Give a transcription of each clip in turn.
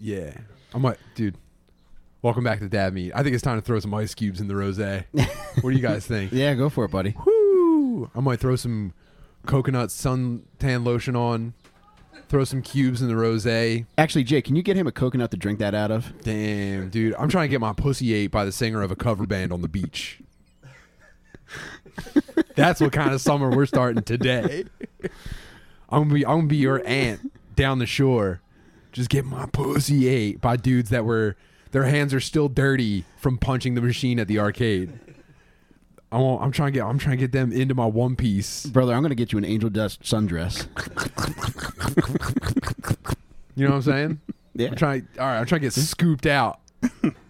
Yeah. I might, dude. Welcome back to Dad Meat. I think it's time to throw some ice cubes in the rosé. what do you guys think? Yeah, go for it, buddy. Woo! I might throw some coconut suntan lotion on. Throw some cubes in the rosé. Actually, Jay, can you get him a coconut to drink that out of? Damn, dude. I'm trying to get my pussy ate by the singer of a cover band on the beach. That's what kind of summer we're starting today. I'm gonna be I'm gonna be your aunt down the shore. Just get my pussy ate by dudes that were their hands are still dirty from punching the machine at the arcade. I want, I'm trying to get I'm trying to get them into my one piece. Brother, I'm going to get you an angel dust sundress. You know what I'm saying? Yeah. I'm trying. All right, I'm trying to get scooped out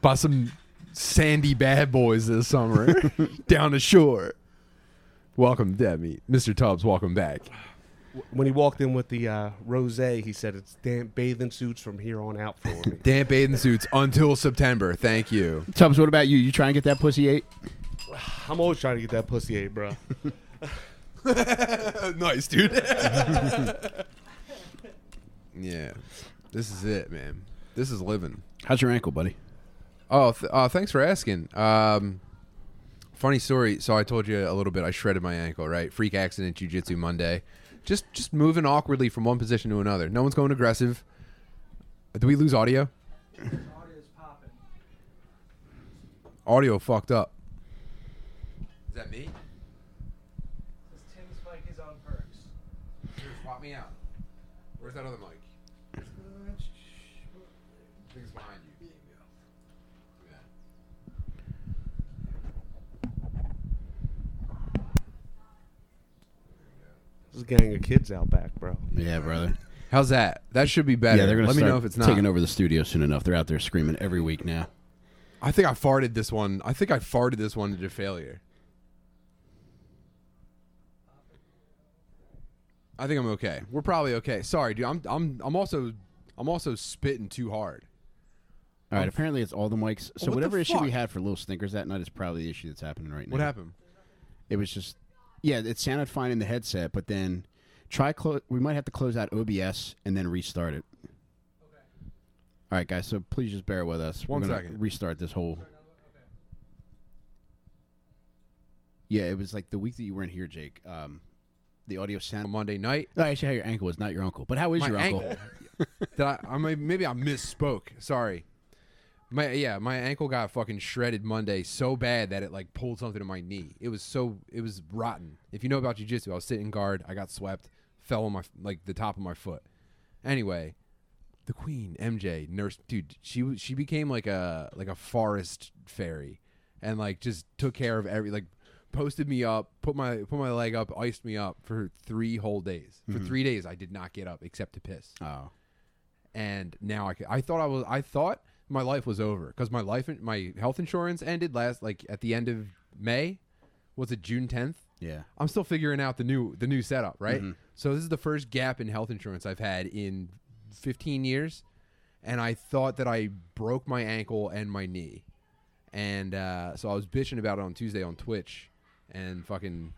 by some sandy bad boys this summer down the shore. Welcome, Debbie, Mr. Tubbs. Welcome back. When he walked in with the uh, rose, he said it's damp bathing suits from here on out for me. Damp bathing suits until September. Thank you. Tubbs, what about you? You try and get that pussy ate? I'm always trying to get that pussy ate, bro. nice, dude. yeah, this is it, man. This is living. How's your ankle, buddy? Oh, th- uh, thanks for asking. Um, funny story. So I told you a little bit. I shredded my ankle. Right, freak accident, jujitsu Monday. Just just moving awkwardly from one position to another. No one's going aggressive. Did we lose audio? Audio fucked up. Is that me? Tim's mic is on perks. Here, swap me out. Where's that other mic? I think it's behind you. Yeah. There's a gang of kids out back, bro. Yeah, brother. How's that? That should be better. Yeah, they're going to Let me know if it's not. taking over the studio soon enough. They're out there screaming every week now. I think I farted this one. I think I farted this one into failure. I think I'm okay. We're probably okay. Sorry, dude. I'm I'm I'm also I'm also spitting too hard. All right, apparently it's all the mics. So What the whatever issue we fuck? had for Little Stinkers that night is probably the issue that's happening right now. What happened? It was just, yeah, it sounded fine in the headset, but then try close. We might have to close out OBS and then restart it. Okay. All right, guys. So please just bear with us. One We're gonna second. Restart this whole. Okay. Yeah, it was like the week that you weren't here, Jake. Um, the audio sound. Monday night. Oh, actually, how your ankle was not your uncle, but how is My your uncle? ankle. Did I, I may- maybe I misspoke. Sorry. My yeah, my ankle got fucking shredded Monday so bad that it like pulled something in my knee. It was so it was rotten. If you know about jujitsu, I was sitting guard, I got swept, fell on my like the top of my foot. Anyway, the queen MJ nurse dude, she she became like a like a forest fairy, and like just took care of every like posted me up, put my put my leg up, iced me up for three whole days. For mm-hmm. three days, I did not get up except to piss Oh, and now I I thought I was I thought my life was over because my life my health insurance ended last like at the end of May. Was it June 10th yeah. I'm still figuring out the new the new setup right? So this is the first gap in health insurance I've had in 15 years and I thought that I broke my ankle and my knee. And uh, so I was bitching about it on Tuesday on Twitch and fucking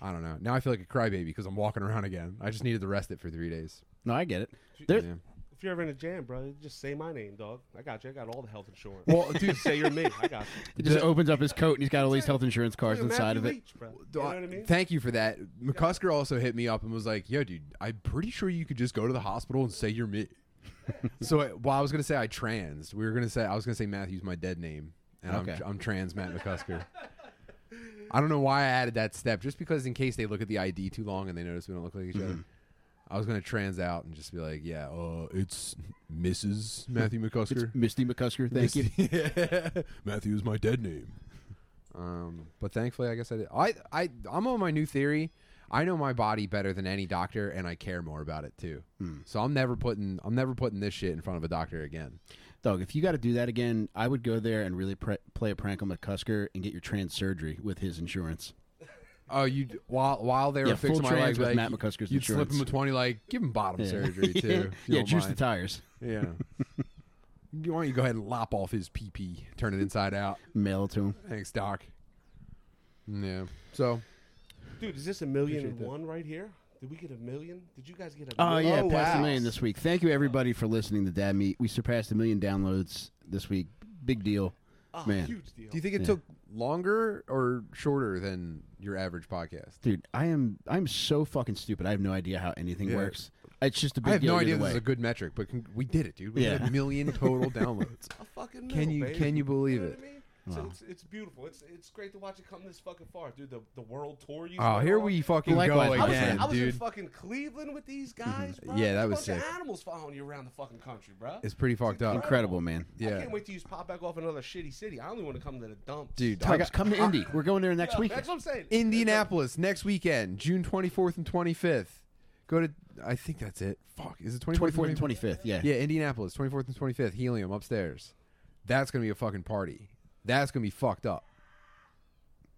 I don't know. Now I feel like a crybaby because I'm walking around again. I just needed to rest it for three days. No, I get it. There, yeah. If you're ever in a jam, bro, just say my name, dog. I got you. I got all the health insurance. Well, dude, say you're me. I got you. He just opens up his coat and he's got all these health insurance cards Look at inside of it. Leach, bro. You know what I mean? Thank you for that. McCusker also hit me up and was like, "Yo, dude, I'm pretty sure you could just go to the hospital and say you're me." so, uh, while I was gonna say I trans, we were gonna say I was gonna say Matthew's my dead name, and Okay. I'm, I'm trans Matt McCusker. I don't know why I added that step, just because in case they look at the ID too long and they notice we don't look like each other. I was gonna trans out and just be like, "Yeah, uh, it's Mrs. Matthew It's McCusker." Misty McCusker. Thank you. you. Matthew is my dead name. Um, but thankfully, I guess I did. I, I, I'm on my new theory. I know my body better than any doctor, and I care more about it too. So I'm never putting, I'm never putting this shit in front of a doctor again. Dog, if you got to do that again, I would go there and really pre- play a prank on McCusker and get your trans surgery with his insurance. Oh, you while while they were Yeah, fixing my legs, with like, Matt McCusker's you'd slip him a twenty, like give him bottom Yeah. surgery too. if you yeah, don't juice the tires. Yeah. Why don't you go ahead and lop off his PP, turn it inside out? Mail it to him. Thanks, Doc. Yeah. So Dude, is this a million and one that. right here? Did we get a million? Did you guys get a? Oh million? yeah, oh, past a wow. million this week. Thank you everybody for listening to Dad Meat. We surpassed a million downloads this week. Big deal. Oh, Man. huge deal. Do you think it Yeah. took longer or shorter than your average podcast? Dude, I am I'm so fucking stupid. I have no idea how anything Yeah. works. It's just a big I have deal no either idea this way. is a good metric, but con- we did it, dude. We Yeah. had a million total downloads. a fucking Can mill, you baby. can you believe know it? what I mean? So Wow. it's, it's beautiful. It's it's great to watch it come this fucking far, dude. The the world tour you. Oh, here on. we fucking Likewise, go I was, in, again, I was in fucking Cleveland with these mm-hmm. guys, bro. Yeah, that There's a was bunch of sick. animals following you around the fucking country, bro. It's pretty fucked up, Incredible, man. Yeah. I can't wait to use pop back off another shitty city. I only want to come to the dump, dude. I got, come to Indy. We're going there next Yeah, week. That's what I'm saying. Indianapolis next weekend, June 24th and 25th. Go to. I think that's it. Fuck, is it 24th? 24th and 25th. Yeah. Yeah, Indianapolis, 24th and 25th. Helium upstairs. That's gonna be a fucking party. That's gonna be fucked up.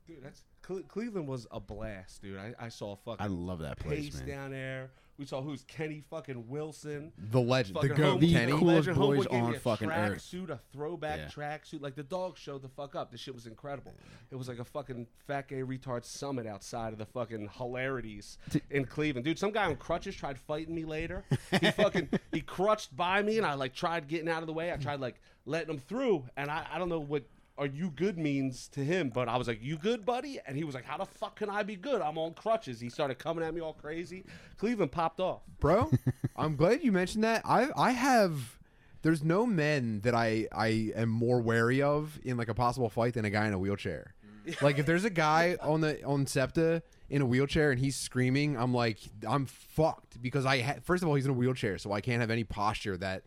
Dude, that's Cle- Cleveland was a blast, dude. I, I saw fucking I love that place, Pace man. down there. We saw who's Kenny fucking Wilson. The legend, the Fucking goat, The Kenny. coolest Legend. boys Homeboy gave me on a fucking track earth. Suit, a throwback Yeah. track suit. Like the dog showed the fuck up. This shit was incredible. It was like a fucking fat gay retard summit outside of the fucking hilarities in Cleveland. Dude, some guy on crutches tried fighting me later. He fucking he crutched by me and I like tried getting out of the way. I tried like letting him through and I, I don't know what are you good means to him, but I was like, You good, buddy? And he was like, How the fuck can I be good? I'm on crutches. He started coming at me all crazy. Cleveland popped off. bro. I'm glad you mentioned that. I I have. There's no men that I I am more wary of in like a possible fight than a guy in a wheelchair. Like if there's a guy on the on Septa in a wheelchair and he's screaming, I'm like I'm fucked because I ha- first of all he's in a wheelchair, so I can't have any posture that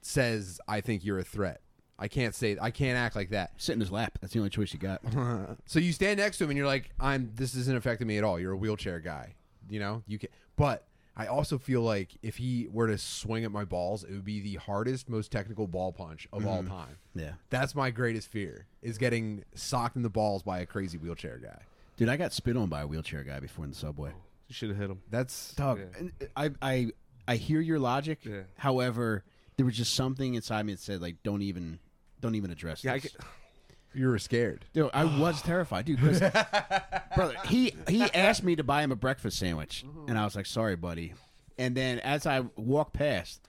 says I think you're a threat. I can't say I can't act like that. Sit in his lap. That's the only choice you got. So you stand next to him and you're like, I'm this isn't affecting me at all. You're a wheelchair guy. You know? You can but I also feel like if he were to swing at my balls, it would be the hardest, most technical ball punch of all mm-hmm. time. Yeah. That's my greatest fear is getting socked in the balls by a crazy wheelchair guy. Dude, I got spit on by a wheelchair guy before in the subway. You should have hit him. That's Dog, Yeah. and I, I, I hear your logic. Yeah. However, there was just something inside me that said, like, don't even, don't even address Yeah, this. you were scared. Dude, I was terrified, dude. 'cause- brother, he he asked me to buy him a breakfast sandwich, and I was like, "Sorry, buddy." And then as I walk past,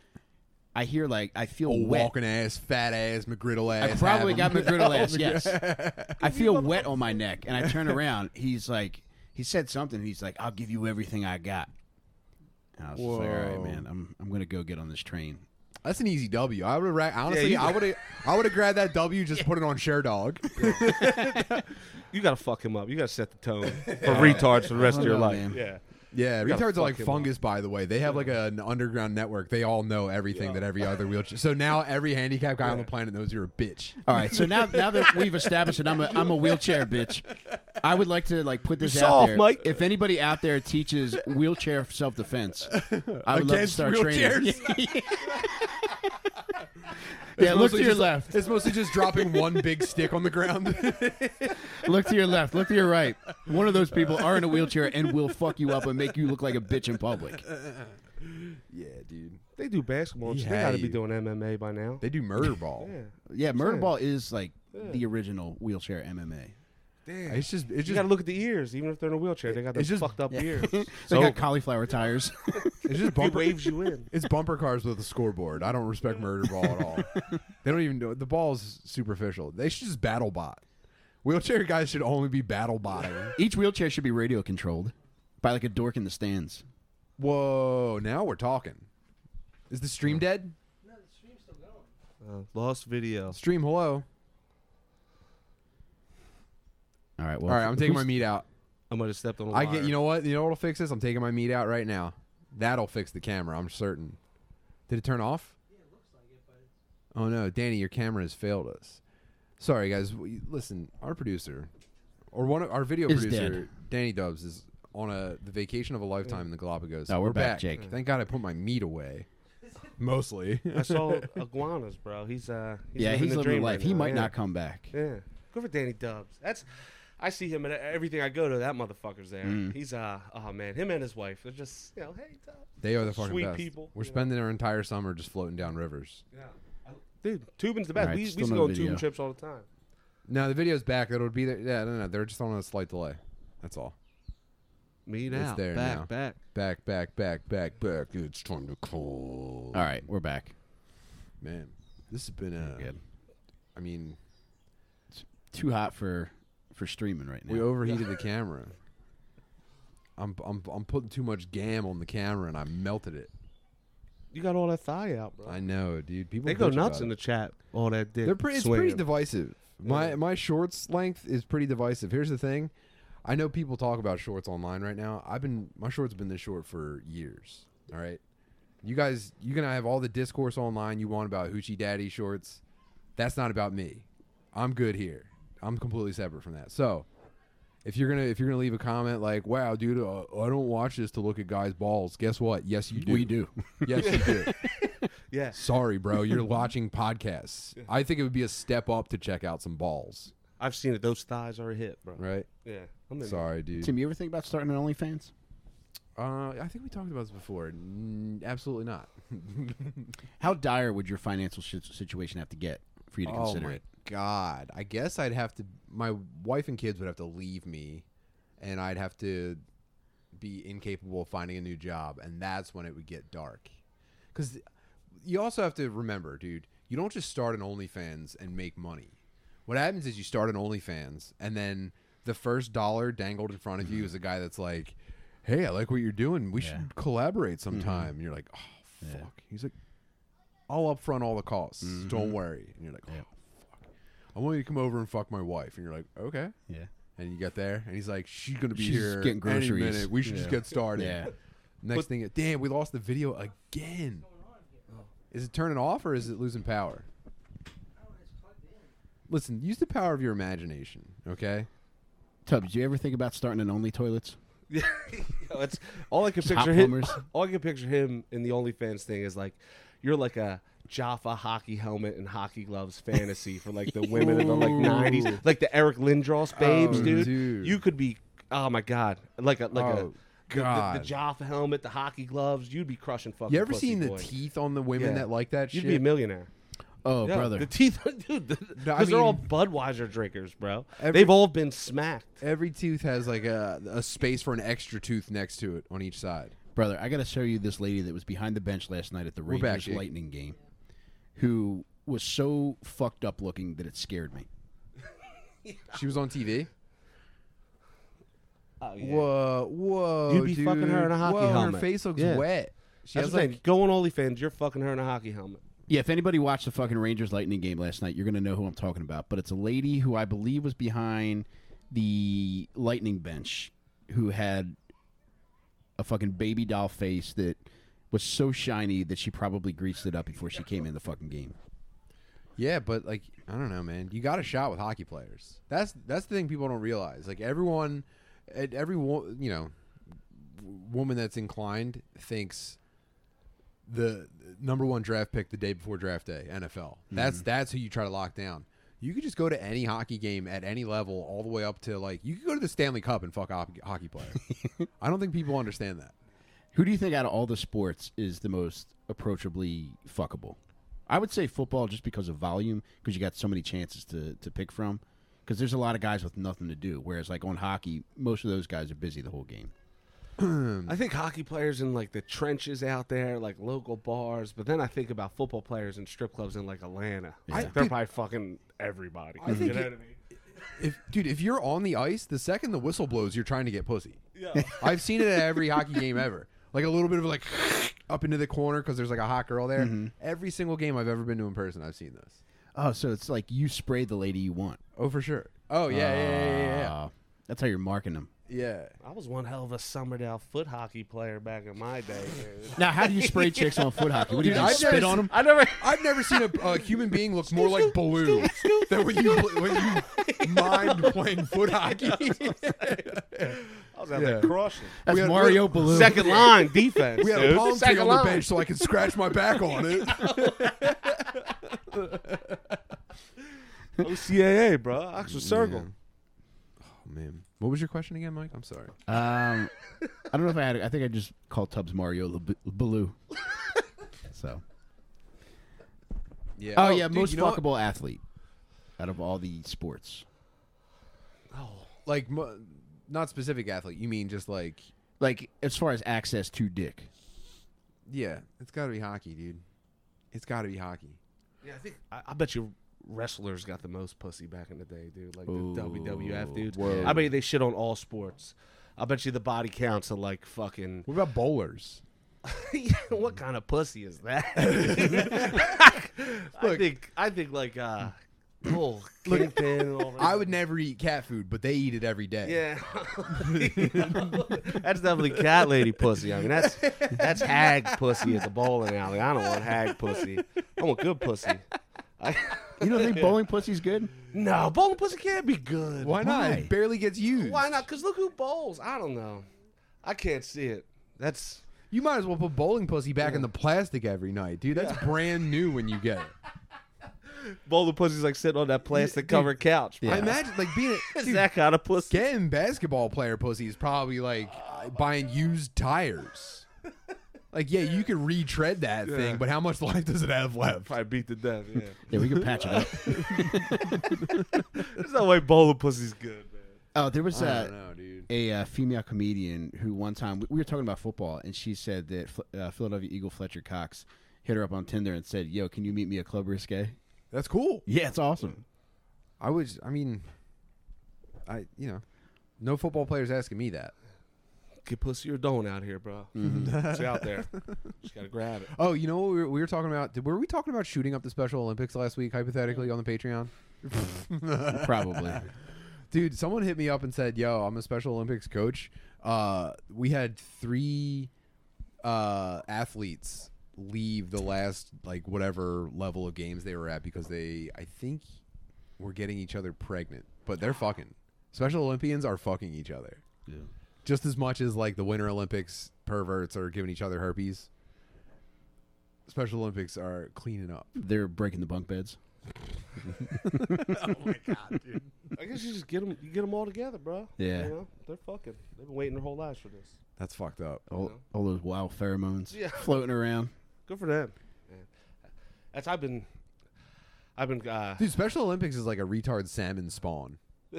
I hear like I feel A wet. walking ass, fat ass, McGriddle ass. I probably got McGriddle ass. Yes, oh, I feel wet on my neck, and I turn around. He's like, he said something. He's like, "I'll give you everything I got." And I was just like, "All right, Whoa. man. I'm I'm gonna go get on this train." That's an easy W. I would have honestly, you- I would have, I would have grabbed that W, just put it on share dog. You gotta fuck him up. You gotta set the tone for retards for the rest of your Hold on, life. man. Yeah. Yeah, You gotta retards are like fuck him fungus, by the way. They have like an underground network. They all know everything that every other wheelchair. So now every handicap guy on the planet knows you're a bitch. All right, so now now that we've established that I'm a I'm a wheelchair bitch, I would like to like put this You're out soft, there. Mike. If anybody out there teaches wheelchair self defense, I would love to start wheelchairs? training. yeah, look to your just- left. It's mostly just dropping one big stick on the ground. Look to your left. Look to your right. One of those people are in a wheelchair and will fuck you up and make you look like a bitch in public. yeah, dude. They do basketball. He They gotta be doing MMA by now. They do murder ball. Yeah. Yeah, saying. Murderball is like the original wheelchair MMA. Damn. It's just, it's you just, gotta look at the ears, even if they're in a wheelchair. They got those It's just- fucked up ears. They So got cauliflower tires. it's just he bumper. waves you in. It's bumper cars with a scoreboard. I don't respect murder ball at all. they don't even know the ball's superficial. They should just battle bot. Wheelchair guys should only be battle botting. Each wheelchair should be radio controlled by like a dork in the stands. Whoa, now we're talking. Is the stream dead? No, the stream's still going. Uh, lost video. Stream hello. All right. Well, All right, I'm taking my meat out. I might have stepped on a I wire. get. You know what? You know what'll fix this? I'm taking my meat out right now. That'll fix the camera. I'm certain. Did it turn off? Yeah, it looks like it, but it's Oh no, Danny, your camera has failed us. Sorry, guys. We, listen, our producer, or one of our video Is producer, dead. Danny Dubs, is on a the vacation of a lifetime in the Galapagos. Oh, we're back, Jake. Thank God I put my meat away. Mostly. I saw iguanas, bro. He's uh. He's Yeah, living he's the living dream life. right he now. might yeah. not come back. Yeah. Go for Danny Dubs. That's. I see him at everything I go to. That motherfucker's there. Mm. He's uh. Oh man, him and his wife. They're just you know. Hey, Dubs. they are the fucking Sweet best. people, We're you know. spending our entire summer just floating down rivers. Yeah. Dude, tubing's the best. Alright, we, we still used to go on tubing trips all the time. No, the video's back. It'll be there. Yeah, no, no, they're just on a slight delay. That's all. Me It's there back, now. back. Back, back, back, back, back. It's time to call. All right, we're back. Man, this has been a. Good. I mean, Too hot for for streaming right now. we overheated the camera. I'm, I'm I'm putting too much gam on the camera and I melted it. You got all that thigh out, bro. I know, dude. People they go bitch nuts about in it. the chat. All that dick. They're pretty. It's pretty swinging. divisive. My Yeah. my shorts length is pretty divisive. Here's the thing. I know people talk about shorts online right now. I've been my shorts have been this short for years. All right. You guys, you can have all the discourse online you want about hoochie daddy shorts. That's not about me. I'm good here. I'm completely separate from that. So, if you're gonna if you're gonna leave a comment like, "Wow, dude, uh, I don't watch this to look at guys' balls," guess what? Yes, you do. we do. Yes, you do. Yeah. Sorry, bro. You're watching podcasts. I think it would be a step up to check out some balls, I've seen it. Those thighs are a hit, bro. right? Yeah. I'm in Sorry, dude. Tim, you ever think about starting an OnlyFans? Uh, I think we talked about this before. Mm, absolutely not. How dire would your financial si- situation have to get for you to oh consider my it? God! I guess I'd have to. My wife and kids would have to leave me, and I'd have to be incapable of finding a new job, and that's when it would get dark. Because you also have to remember, dude, you don't just start an OnlyFans and make money. What happens is you start an OnlyFans, and then the first dollar dangled in front of you mm-hmm. is a guy that's like, "Hey, I like what you're doing. We Yeah. should collaborate mm-hmm. sometime." And you're like, "Oh, Yeah. fuck." He's like, "I'll upfront all the costs. Mm-hmm. Don't worry." And you're like, "Oh, Yep. Fuck. I want you to come over and fuck my wife." And you're like, "Okay." Yeah. And you get there, and he's like, "She's gonna be She's here getting any groceries. minute. We should just Yeah. get started." Yeah. Next thing, damn, we lost the video again. Is it turning off or is it losing power? Listen, use the power of your imagination, okay? Tubbs, do you ever think about starting an Only Toilets? Yeah, it's all I can Just picture him. plumbers. All I can picture him in the OnlyFans thing is like you're like a Jofa hockey helmet and hockey gloves fantasy for like the women of the like '90s, like the Eric Lindros oh, babes, Oh, dude. dude. You could be, oh my god, like a like Oh, a the- the, God. the, Jofa helmet, the hockey gloves. You'd be crushing fucking. You ever pussy seen the teeth on the women Yeah. that like that shit? You'd shit? be a millionaire. Oh, Yeah, brother. the teeth, dude. Because No, they're all Budweiser drinkers, bro. Every- They've all been smacked. Every tooth has like a, a space for an extra tooth next to it on each side. Brother, I got to show you this lady that was behind the bench last night at the We're back, Rangers Lightning game, who was so fucked up looking that it scared me. She was on TV. Oh, Whoa, whoa! You'd be fucking her in a dude. hockey Whoa, Her face looks Yeah. wet. She That's has what I'm like Go on OnlyFans. You're fucking her in a hockey helmet. Yeah, if anybody watched the fucking Rangers Lightning game last night, you're gonna know who I'm talking about. But it's a lady who I believe was behind the Lightning bench, who had a fucking baby doll face that was so shiny that she probably greased it up before she came in the fucking game. Yeah, but like I don't know, man. You got a shot with hockey players. That's that's the thing people don't realize. Like everyone, at every you know, woman that's inclined thinks the number one draft pick the day before draft day, NFL. That's mm-hmm. that's who you try to lock down. You could just go to any hockey game at any level, all the way up to like you could go to the Stanley Cup and fuck hockey player. I don't think people understand that. Who do you think out of all the sports is the most approachably fuckable? I would say football just because of volume, because you got so many chances to, to pick from. Because there's a lot of guys with nothing to do. Whereas, like on hockey, most of those guys are busy the whole game. I think hockey players in like the trenches out there, like local bars. But then I think about football players in strip clubs in like Atlanta. I- they're dude- probably fucking everybody. I think You know it- what I mean? If dude, if you're on the ice, the second the whistle blows, you're trying to get pussy. Yeah. I've seen it at every hockey game ever. Like a little bit of like up into the corner because there's like a hot girl there. Mm-hmm. Every single game I've ever been to in person, I've seen this. Oh, so it's like you spray the lady you want. Oh, for sure. Oh yeah, yeah, yeah, yeah, yeah. Ah, That's how you're marking them. yeah. I was one hell of a Summerdale foot hockey player back in my day. dude. Now, how do you spray chicks on foot hockey? What do you Dude, do? I've Spit never on them? I never. I've never seen a, a human being look more like Baloo than when you when you mind playing foot hockey. I was out Yeah. there crushing. That's We had- Mario Baloo. Second line defense. we had dude. a palm tree Second on the line. bench so I could scratch my back on it. OCAA, bro. Oxford Circle. Oh man, what was your question again, Mike? I'm sorry. Um, I don't know if I had. I think I just called Tubbs Mario L- B- Baloo. so. Yeah. Oh, yeah, dude, most you know what? fuckable athlete out of all the sports. Oh, like mo- not specific athlete. You mean just like Like as far as access to dick. yeah, it's got to be hockey, dude. It's got to be hockey. Yeah, I think I, I bet you wrestlers got the most pussy back in the day, dude. Like the Ooh, WWF dudes. whoa. I mean, they shit on all sports. I bet you the body counts are like fucking. What about bowlers? what kind of pussy is that? I think I think like uh, oh, kingpin and all that. I would never eat cat food, but they eat it every day. Yeah, that's definitely cat lady pussy. I mean, that's that's hag pussy at the bowling alley. I don't want hag pussy. I want good pussy. I, You don't think bowling pussy's good? no, bowling pussy can't be good. Why not? Why? It barely gets used. Why not? Because look who bowls. I don't know. I can't see it. That's You might as well put bowling pussy back in the plastic every night, dude. That's brand new when you get it. Bowling pussy's like sitting on that plastic covered couch. I imagine like being a, Is dude, that kind of pussy? getting basketball player pussy is probably like buying used tires. Like, yeah, you could retread that thing, but how much life does it have left? Probably beat to death. Yeah. Yeah, we could patch it up. There's no way bowling pussy's good, man. Oh, there was I uh, don't know, dude. a uh, female comedian who one time we- we were talking about football, and she said that F- uh, Philadelphia Eagle Fletcher Cox hit her up on Tinder and said, "Yo, can you meet me at Club Risque?" That's cool. Yeah, it's awesome. I was, I mean, I, you know, no football players asking me that. Get pussy or don't out here, bro. It's out there. Just gotta grab it. Oh, you know what we were, we were talking about? Did, were we talking about shooting up the Special Olympics last week, hypothetically, on the Patreon? Probably. Dude, someone hit me up and said, "Yo, I'm a Special Olympics coach. Uh, we had three uh, athletes leave the last like whatever level of games they were at because they, I think, were getting each other pregnant. But they're fucking. Special Olympians are fucking each other Yeah. just as much as like the Winter Olympics perverts are giving each other herpes. Special Olympics are cleaning up. They're breaking the bunk beds. oh my god, dude! I guess you just get them. You get them all together, bro. Yeah. You know, they're fucking. They've been waiting their whole lives for this. That's fucked up. All, know. all those wild pheromones Yeah. floating around. Good for them. Man. That's I've been. I've been. Uh, Dude, Special Olympics is like a retard salmon spawn.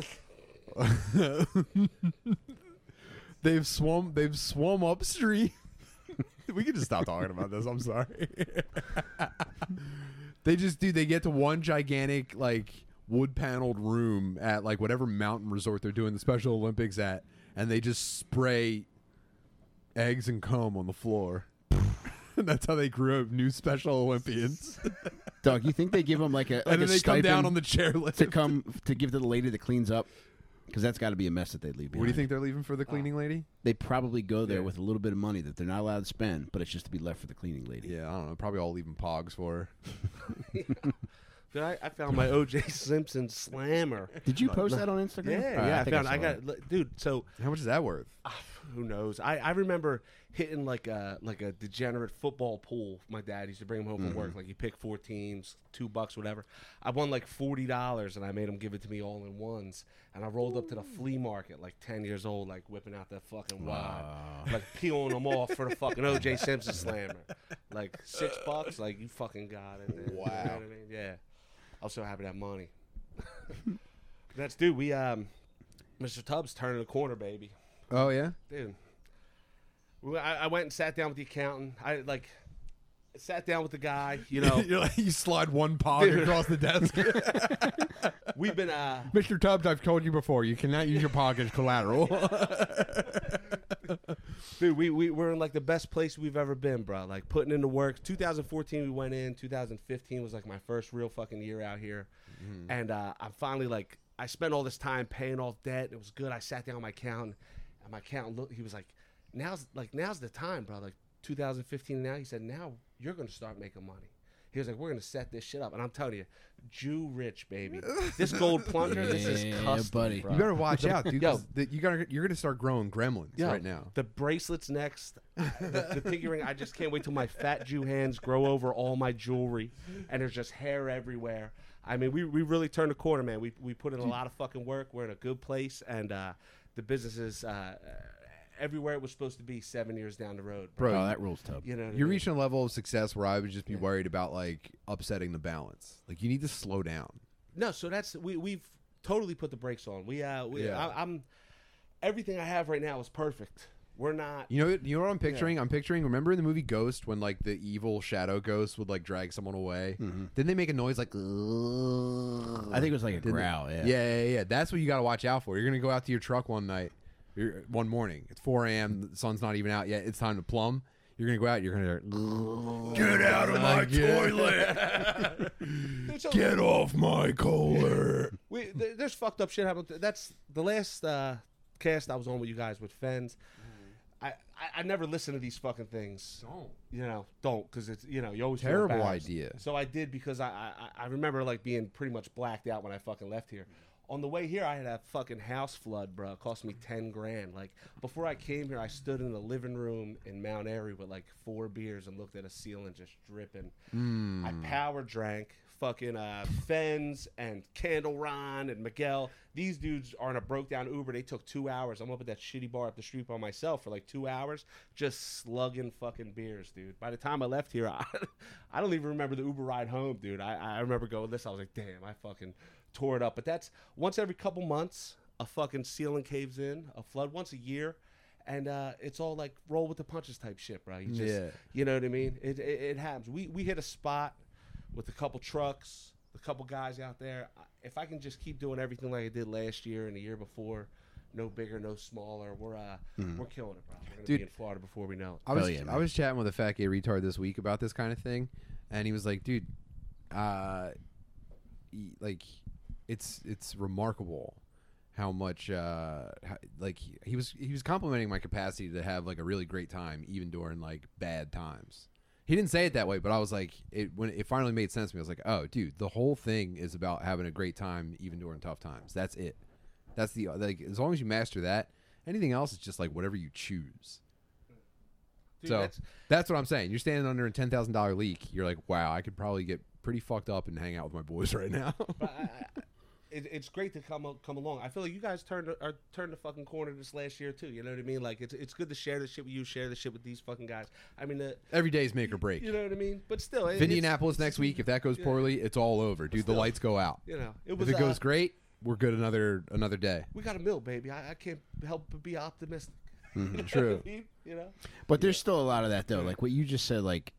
they've swum. They've swum upstream. we can just stop talking about this. I'm sorry. they just do. They get to one gigantic like wood paneled room at like whatever mountain resort they're doing the Special Olympics at, and they just spray eggs and comb on the floor. That's how they grew up new Special Olympians. Doug, you think they give them like a like and a then they come down on the chairlift. to come to give to the lady that cleans up? Because that's got to be a mess that they leave. What do you think they're leaving for the cleaning lady? They probably go there Yeah. with a little bit of money that they're not allowed to spend, but it's just to be left for the cleaning lady. Yeah, I don't know. Probably all leaving pogs for her. dude, I, I found my O.J. Simpson slammer. Did you post that on Yeah, Instagram? All right, yeah. I, think found. I, saw got, it. dude. So How much is that worth? Ah, who knows? I, I remember hitting like a like a degenerate football pool. My dad used to bring him home from work. Like you pick four teams, two bucks, whatever. I won like forty dollars, and I made him give it to me all in ones. And I rolled up to the flea market, like ten years old, like whipping out that fucking wad, like peeling them off for the fucking O.J. Simpson slammer. Like six bucks, like you fucking got it. man. You know Wow. what I mean? Yeah. I was so happy to have money. That's dude. We um, Mr. Tubbs turning the corner, baby Oh yeah. dude. we- I, I went and sat down with the accountant. I like sat down with the guy. You know, You're like, you slide one pog Dude. across the desk. we've been uh, Mr. Tubbs, I've told you before, you cannot use your pog as collateral. dude. We we we're in like the best place we've ever been, bro. Like putting in the work. 2014 we went in. 2015 was like my first real fucking year out here, and uh, I'm finally like I spent all this time paying off debt. It was good. I sat down with my accountant, and my accountant looked. He was like, "Now's like now's the time, bro." Like 2015 now. He said, "Now you're gonna start making money." He was like, "We're gonna set this shit up," and I'm telling you, Jew rich baby. This gold plunger, this is Yeah, custom, buddy. bro. you better watch out, dude. Yo. 'cause the- you gotta, you're gonna start growing gremlins Yeah, right now. The bracelets next. the, the pinky ring. I just can't wait till my fat Jew hands grow over all my jewelry, and there's just hair everywhere. I mean, we, we really turned the corner, man. We we put in a lot of fucking work. We're in a good place, and uh, the business is uh, everywhere it was supposed to be seven years down the road. Bro, Oh, that rules, Tub. You know, you're mean? reaching a level of success where I would just be worried about like upsetting the balance. Like you need to slow down. No, so that's we we've totally put the brakes on. We uh we, Yeah. I, I'm everything I have right now is perfect. We're not. You know, you know what I'm picturing? I'm picturing. Remember in the movie Ghost when like the evil shadow ghost would like drag someone away? Didn't they make a noise like? I think it was like a Didn't growl. Yeah. yeah, yeah, yeah. That's what you got to watch out for. You're gonna go out to your truck one night, you're, one morning. It's 4 a.m. The sun's not even out yet. It's time to plumb. You're gonna go out. You're gonna get out of my toilet. Dude, so- Get off my collar. We, th- there's fucked up shit happening. That's the last uh, cast I was on with you guys with Fens. I, I, I never listen to these fucking things. Don't. You know, don't because it's you know you always feel Terrible embarrassed. idea. So I did because I, I I remember like being pretty much blacked out when I fucking left here. On the way here, I had a fucking house flood, bro. It cost me ten grand. Like before I came here, I stood in the living room in Mount Airy with like four beers and looked at a ceiling just dripping. Hmm. I power drank fucking uh, Fens and Candle Ron and Miguel. These dudes are in a broke down Uber. They took two hours. I'm up at that shitty bar up the street by myself for like two hours, just slugging fucking beers, dude. By the time I left here, I, I don't even remember the Uber ride home, dude. I, I remember going this. I was like, damn, I fucking tore it up. But that's once every couple months, a fucking ceiling caves in, a flood once a year. And uh, it's all like roll with the punches type shit, bro. You just, Yeah. you know what I mean? It, it, it happens. We we hit a spot with a couple trucks, a couple guys out there. If I can just keep doing everything like I did last year and the year before, no bigger, no smaller, we're uh we're killing it, bro. We're gonna Dude. be in Florida before we know it. I was yeah, I was chatting with a fat gay retard this week about this kind of thing, and he was like, "Dude, uh, like, it's it's remarkable how much uh how, like he, he was he was complimenting my capacity to have like a really great time even during like bad times." He didn't say it that way, but I was like, it when it finally made sense to me. I was like, "Oh, dude, the whole thing is about having a great time even during tough times. That's it. That's the like as long as you master that, anything else is just like whatever you choose." Dude, so that's- that's, what I'm saying. You're standing under a ten thousand dollar leak. You're like, wow, I could probably get pretty fucked up and hang out with my boys right now. I, it, it's great to come come along. I feel like you guys turned the- are turned the fucking corner this last year too. You know what I mean? Like it's it's good to share the shit with you, share the shit with these fucking guys. I mean, the, is make or break. you know what I mean? But still, it, if Indianapolis next week, if that goes yeah. poorly, it's all over, dude. The lights go out. you know, it If was. it uh, goes great, we're good another another day. we got a mill, baby. I, I can't help but be optimistic. Mm-hmm. True. what I mean? You know. But there's still a lot of that though. Like what you just said, like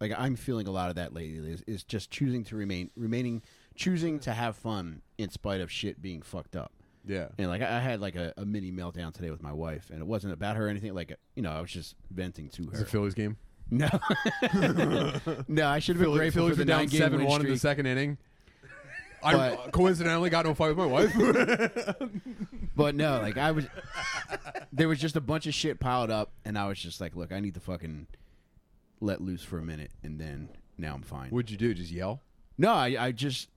like I'm feeling a lot of that lately is, is just choosing to remain remaining choosing to have fun in spite of shit being fucked up. Yeah. And like I I had like a, a mini meltdown today with my wife, and it wasn't about her or anything. Like you know, I was just venting to It's her. a Phillies game. No, no, I should have been Philly, grateful Phillies for the down nine seven one in the second inning. I But- coincidentally got into a fight with my wife. But no, like I was, there was just a bunch of shit piled up, and I was just like, look, I need to fucking let loose for a minute, and then now I'm fine. What'd you do? Just yell? No, I, I just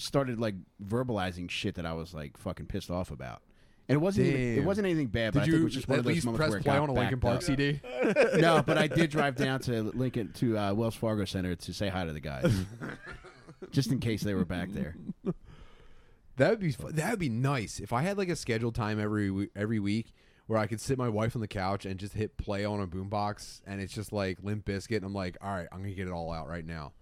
started like verbalizing shit that I was like fucking pissed off about. And it wasn't even, it wasn't anything bad, but Did I think it was just one of those moments press where it play got on a Lincoln backed Park up. CD? no, but I did drive down to Lincoln to uh, Wells Fargo Center to say hi to the guys, just in case they were back there. That would be fu- that would be nice if I had like a scheduled time every every week where I could sit my wife on the couch and just hit play on a boombox and it's just like Limp Bizkit and I'm like, all right, I'm gonna get it all out right now.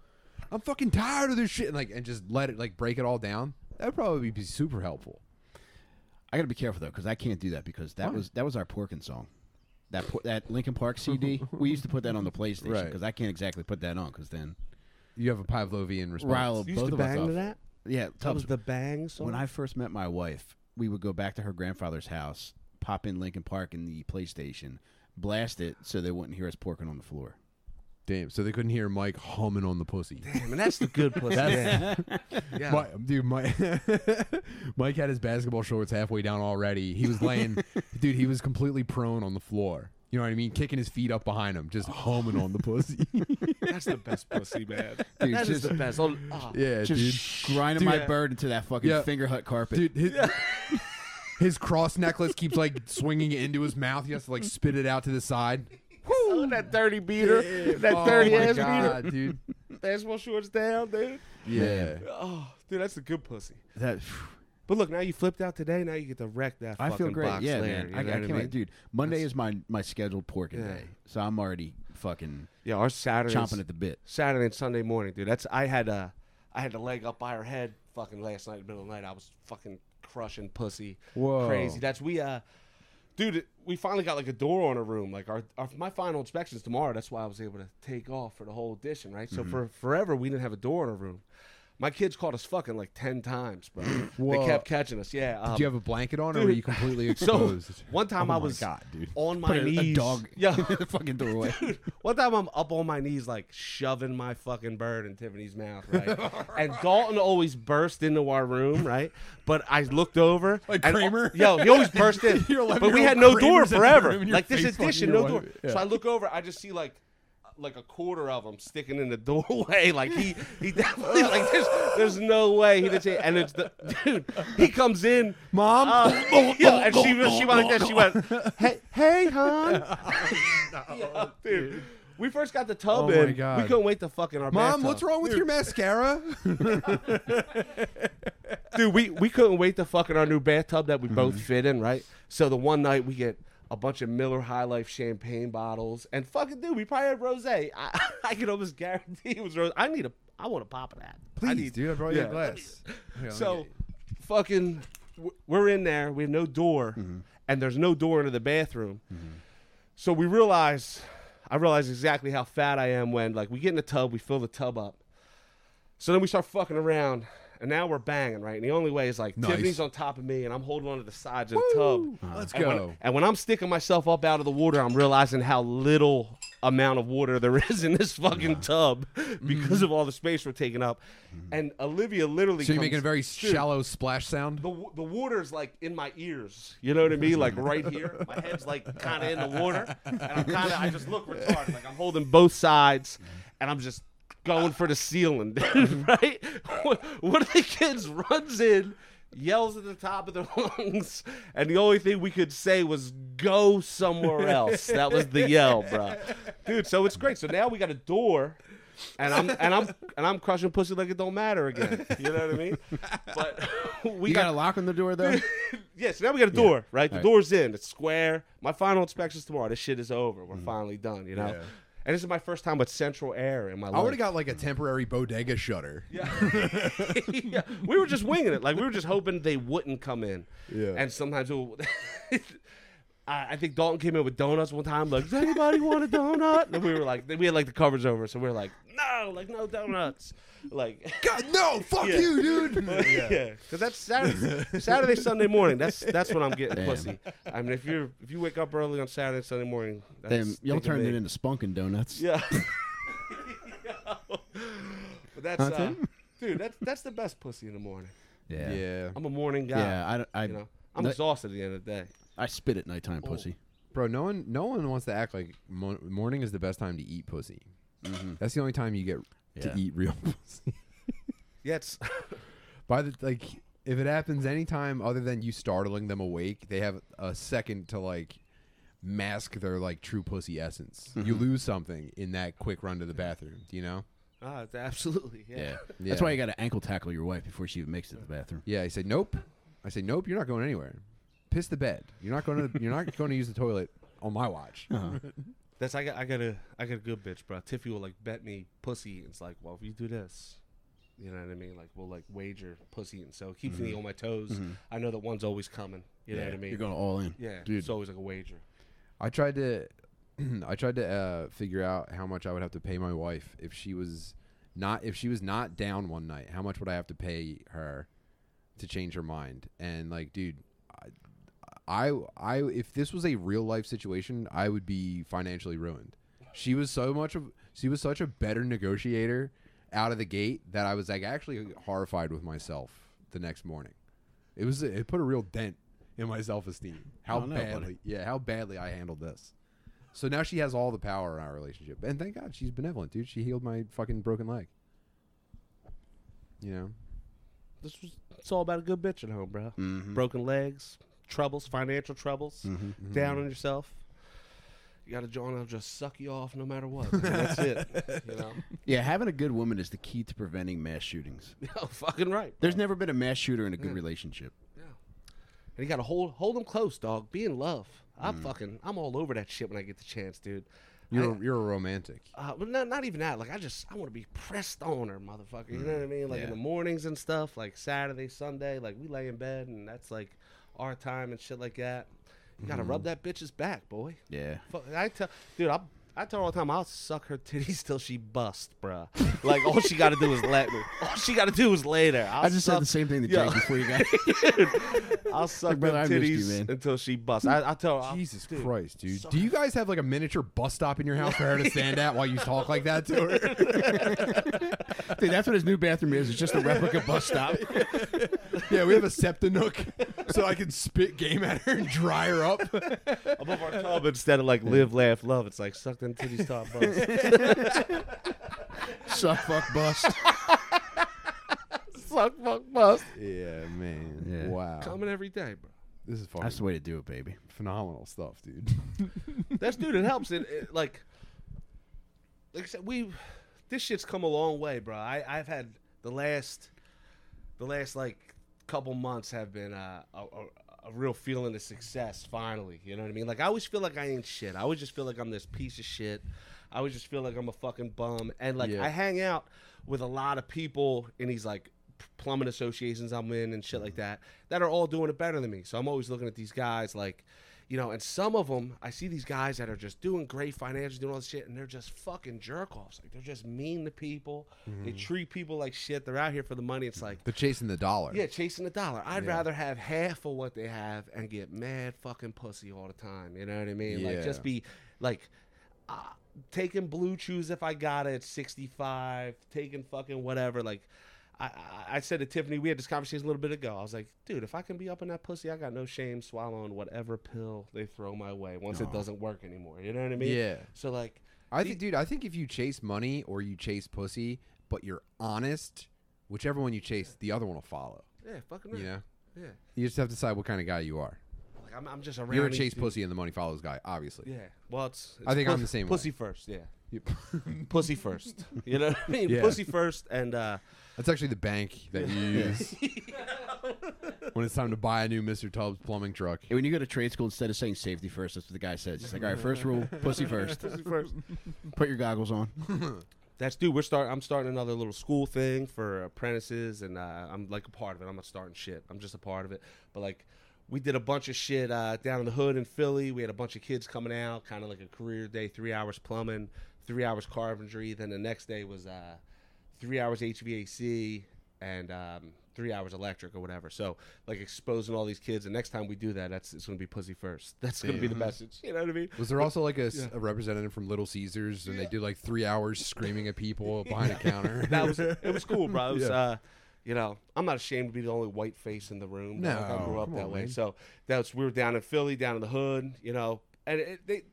I'm fucking tired of this shit and like and just let it like break it all down. That would probably be super helpful. I got to be careful though, because I can't do that because that Why? was that was our Porkin song. That por- that Linkin Park CD, we used to put that on the PlayStation Right. because I can't exactly put that on because then You have a Pavlovian response. rile You used both to of us bang up. to that. Yeah, That Tubbs, was the bang song. when I first met my wife, we would go back to her grandfather's house, pop in Linkin Park in the PlayStation, blast it so they wouldn't hear us porking on the floor. Damn, so they couldn't hear Mike humming on the pussy. Damn, and that's the good pussy. yeah. yeah. My, dude, Mike, Mike had his basketball shorts halfway down already. He was laying, dude. He was completely prone on the floor. You know what I mean? Kicking his feet up behind him, just humming on the pussy. That's the best pussy, man. Dude, That is just- the best. Oh, oh. yeah, Just dude. grinding Dude, my yeah. bird into that fucking Yeah. Fingerhut carpet. Dude, his, his cross necklace keeps like swinging into his mouth. He has to like spit it out to the side. Oh, that dirty beater. That oh dirty my ass god, beater. dude. Basketball shorts down, dude. Yeah. Oh, dude, that's a good pussy. that, But look, now you flipped out today. Now you get to wreck that. I fucking feel great. Box Yeah, layer, man. I, I can't what I wait, mean? dude. Monday That's- is my my scheduled porking Yeah. day, so I'm already fucking Yeah, our Saturday. chomping at the bit. Saturday and Sunday morning, dude. That's I had a I had a leg up by her head fucking last night in the middle of the night. I was fucking crushing pussy, Whoa. crazy. That's we uh, dude. We finally got like a door on a room. Like our, our my final inspection's tomorrow. That's why I was able to take off for the whole edition, right? So mm-hmm. for forever we didn't have a door in a room. My kids called us fucking like ten times, bro. they kept catching us. Yeah. Um, Did you have a blanket on, or were you completely exposed? so one time Oh I was God, dude. on my Put knees. a dog Yeah. fucking doorway. One time I'm up on my knees, like shoving my fucking bird in Tiffany's mouth, right? and Dalton always burst into our room, right? But I looked over, Like and- Kramer? Yo, he always burst in. But we had no 11-year-old door Kramer's the forever. room and your Like this edition, no door. wife. So I look over, I just see like like a quarter of them sticking in the doorway. Like he he definitely like there's there's no way he did say. And it's the dude. He comes in, Mom, uh, yeah, and she she went like that. She went, "Hey, hey, hon." Yeah, dude. We first got the tub Oh in. We couldn't wait to fuck in our Mom, bathtub. what's wrong with your mascara? dude? We we couldn't wait to fuck in our new bathtub that we both Mm-hmm. fit in, right? So the one night we get a bunch of Miller High Life champagne bottles, and fucking dude, we probably had rosé. I, I can almost guarantee it was rose. I need a. I want a pop of that. I Please, need, dude, I brought you a glass. Here, So, fucking, we're in there. We have no door, mm-hmm. and there's no door into the bathroom. Mm-hmm. So we realize, I realize exactly how fat I am when, like, we get in the tub, we fill the tub up. So then we start fucking around, and now we're banging, right? And the only way is like Nice. Tiffany's on top of me, and I'm holding onto the sides of the tub. Let's And when, go. and when I'm sticking myself up out of the water, I'm realizing how little amount of water there is in this fucking tub mm-hmm. because of all the space we're taking up. Mm-hmm. And Olivia literally So you're making a very shallow splash sound. the, the water's like in my ears. You know what I mean? Like right here. My head's like kind of in the water. And I'm kind of, I just look retarded. Like I'm holding both sides and I'm just going for the ceiling, dude, right? One of the kids runs in, yells at the top of their lungs, and the only thing we could say was, go somewhere else. That was the yell, bro. Dude, so it's great. So now we got a door. And I'm and I'm and I'm crushing pussy like it don't matter again. You know what I mean? But we you got a lock on the door though. yeah, so now we got a door, right? The Right. door's in. It's square. My final inspection's tomorrow. This shit is over. We're mm-hmm. finally done, you know? Yeah. And this is my first time with central air in my I life. would have got like a temporary bodega shutter. Yeah. yeah. We were just winging it. Like, we were just hoping they wouldn't come in. Yeah. And sometimes it. I I think Dalton came in with donuts one time. Like, does anybody want a donut? And we were like, we had like the covers over, so we were like, no, like no donuts. Like, God, no, fuck Yeah. you, dude. yeah, because that's Saturday, Saturday, Sunday morning. That's that's when I'm getting Damn. pussy. I mean, if you if you wake up early on Saturday, Sunday morning, that's Then y'all think of turned me. it into spunkin donuts. Yeah. but that's That's uh, it? dude. That's that's the best pussy in the morning. Yeah. yeah, I'm a morning guy. Yeah, I, I, you know, I'm no- exhausted at the end of the day. I spit at nighttime, pussy. bro. No one, no one wants to act like mo- morning is the best time to eat pussy. That's the only time you get Yeah. to eat real pussy. Yeah, it's By the like, if it happens anytime other than you startling them awake, they have a second to like mask their like true pussy essence. You lose something in that quick run to the bathroom. Do you know? ah, it's absolutely yeah. Yeah. Yeah. That's why you got to ankle tackle your wife before she even makes it to the bathroom. Yeah, I said nope. I said nope. You're not going anywhere. Piss the bed. You're not going to. You're not going to use the toilet on my watch. Uh-huh. That's I got I got a I got a good bitch, bro. Tiffy will like bet me pussy. It's like, well, if you do this, you know what I mean. Like we'll like wager pussy, and so it keeps me on my toes. I know that one's always coming. You know what I mean? You're going all in. yeah, Dude. it's always like a wager. I tried to, I tried to uh, figure out how much I would have to pay my wife if she was not if she was not down one night. How much would I have to pay her to change her mind? And like, dude, I, I, if this was a real life situation, I would be financially ruined. She was so much of she was such a better negotiator out of the gate that I was like actually horrified with myself the next morning. It was it put a real dent in my self esteem. How Oh, no, buddy. badly, yeah, how badly I handled this. So now she has all the power in our relationship, and thank God she's benevolent, dude. She healed my fucking broken leg. You know, This was it's all about a good bitch at home, bro. Mm-hmm. Broken legs, troubles, financial troubles, Mm-hmm. down on yourself. You got a John that'll just suck you off no matter what. And that's it. You know? Yeah, having a good woman is the key to preventing mass shootings. Yo, fucking right. There's never been a mass shooter in a good Yeah. relationship. Yeah. And you gotta hold hold them close, dog. Be in love. I'm fucking I'm all over that shit when I get the chance, dude. You're you're a romantic. Uh, but not, not even that. Like I just I want to be pressed on her, motherfucker. You know what I mean? Like in the mornings and stuff, like Saturday, Sunday, like we lay in bed and that's like our time and shit like that. You gotta mm-hmm. rub that bitch's back, boy. Yeah. Fuck, I tell, dude, I I tell her all the time, I'll suck her titties till she bust, bruh. Like all she got to do is let me. All she got to do is lay there. I'll I just said the same thing to Jake before you got. I'll suck brother, them I missed you, titties man. until she busts. I, I tell her, Jesus dude, Christ, dude. Do you guys have like a miniature bus stop in your house for her to stand at while you talk like that to her? Dude, that's what his new bathroom is. It's just a replica bus stop. yeah, we have a septic nook so I can spit game at her and dry her up. above our tub instead of like live, laugh, love. It's like suck them titties, top bust. Suck, fuck, bust. suck, fuck, bust. yeah, man. Yeah. Wow. Coming every day, bro. This is fucking That's the way to do it, baby. phenomenal stuff, dude. That's dude. It helps. It, it- like, like I said, we this shit's come a long way, bro. I I've had the last, the last like couple months have been uh, a, a a real feeling of success. Finally, you know what I mean. Like I always feel like I ain't shit. I always just feel like I'm this piece of shit. I always just feel like I'm a fucking bum. And like Yeah. I hang out with a lot of people in these like plumbing associations I'm in and shit like mm-hmm. that that are all doing it better than me. So I'm always looking at these guys like, you know, and some of them I see these guys that are just doing great financially, doing all this shit, and they're just fucking jerk offs. Like they're just mean to people. They treat people like shit. They're out here for the money. It's like. They're chasing the dollar. Yeah, chasing the dollar. I'd Yeah. rather have half of what they have and get mad fucking pussy all the time. You know what I mean? Yeah. Like just be like uh, taking blue chews if I got it at 65, taking fucking whatever. Like I, I, I said to Tiffany, we had this conversation a little bit ago. I was like, dude, if I can be up in that pussy, I got no shame swallowing whatever pill they throw my way once it doesn't work anymore. You know what I mean? Yeah. So like, I think, dude, I think if you chase money or you chase pussy, but you're honest, whichever one you chase, the other one will follow. yeah, fucking right. You know, Yeah. you just have to decide what kind of guy you are. Like I'm, I'm just around. You're a chase dudes. pussy and the money follows guy, obviously. Yeah. Well, it's, I it's think I'm the same way. Pussy first. Yeah. Pussy first. You know what I mean? Yeah. Pussy first, and uh, That's actually the bank that you use when it's time to buy a new Mr. Tubbs plumbing truck. When you go to trade school, instead of saying safety first, that's what the guy says. He's like, all right, first rule, pussy first. pussy first. Put your goggles on. That's dude. We're start. I'm starting another little school thing for apprentices, and uh, I'm like a part of it. I'm not starting shit. I'm just a part of it. But like, we did a bunch of shit uh, down in the hood in Philly. We had a bunch of kids coming out, kind of like a career day. Three hours plumbing, three hours carpentry. Then the next day was uh, three hours HVAC and um, three hours electric or whatever. So like exposing all these kids. And next time we do that, that's it's gonna be pussy first. That's gonna be the message. You know what I mean? Was there also like a representative from Little Caesars and they do like three hours screaming at people behind a counter? that was it was cool, bro. It was, Yeah. uh, you know, I'm not ashamed to be the only white face in the room. dog. I grew up that on, way. man. So that's we were down in Philly, down in the hood, you know, and it, they.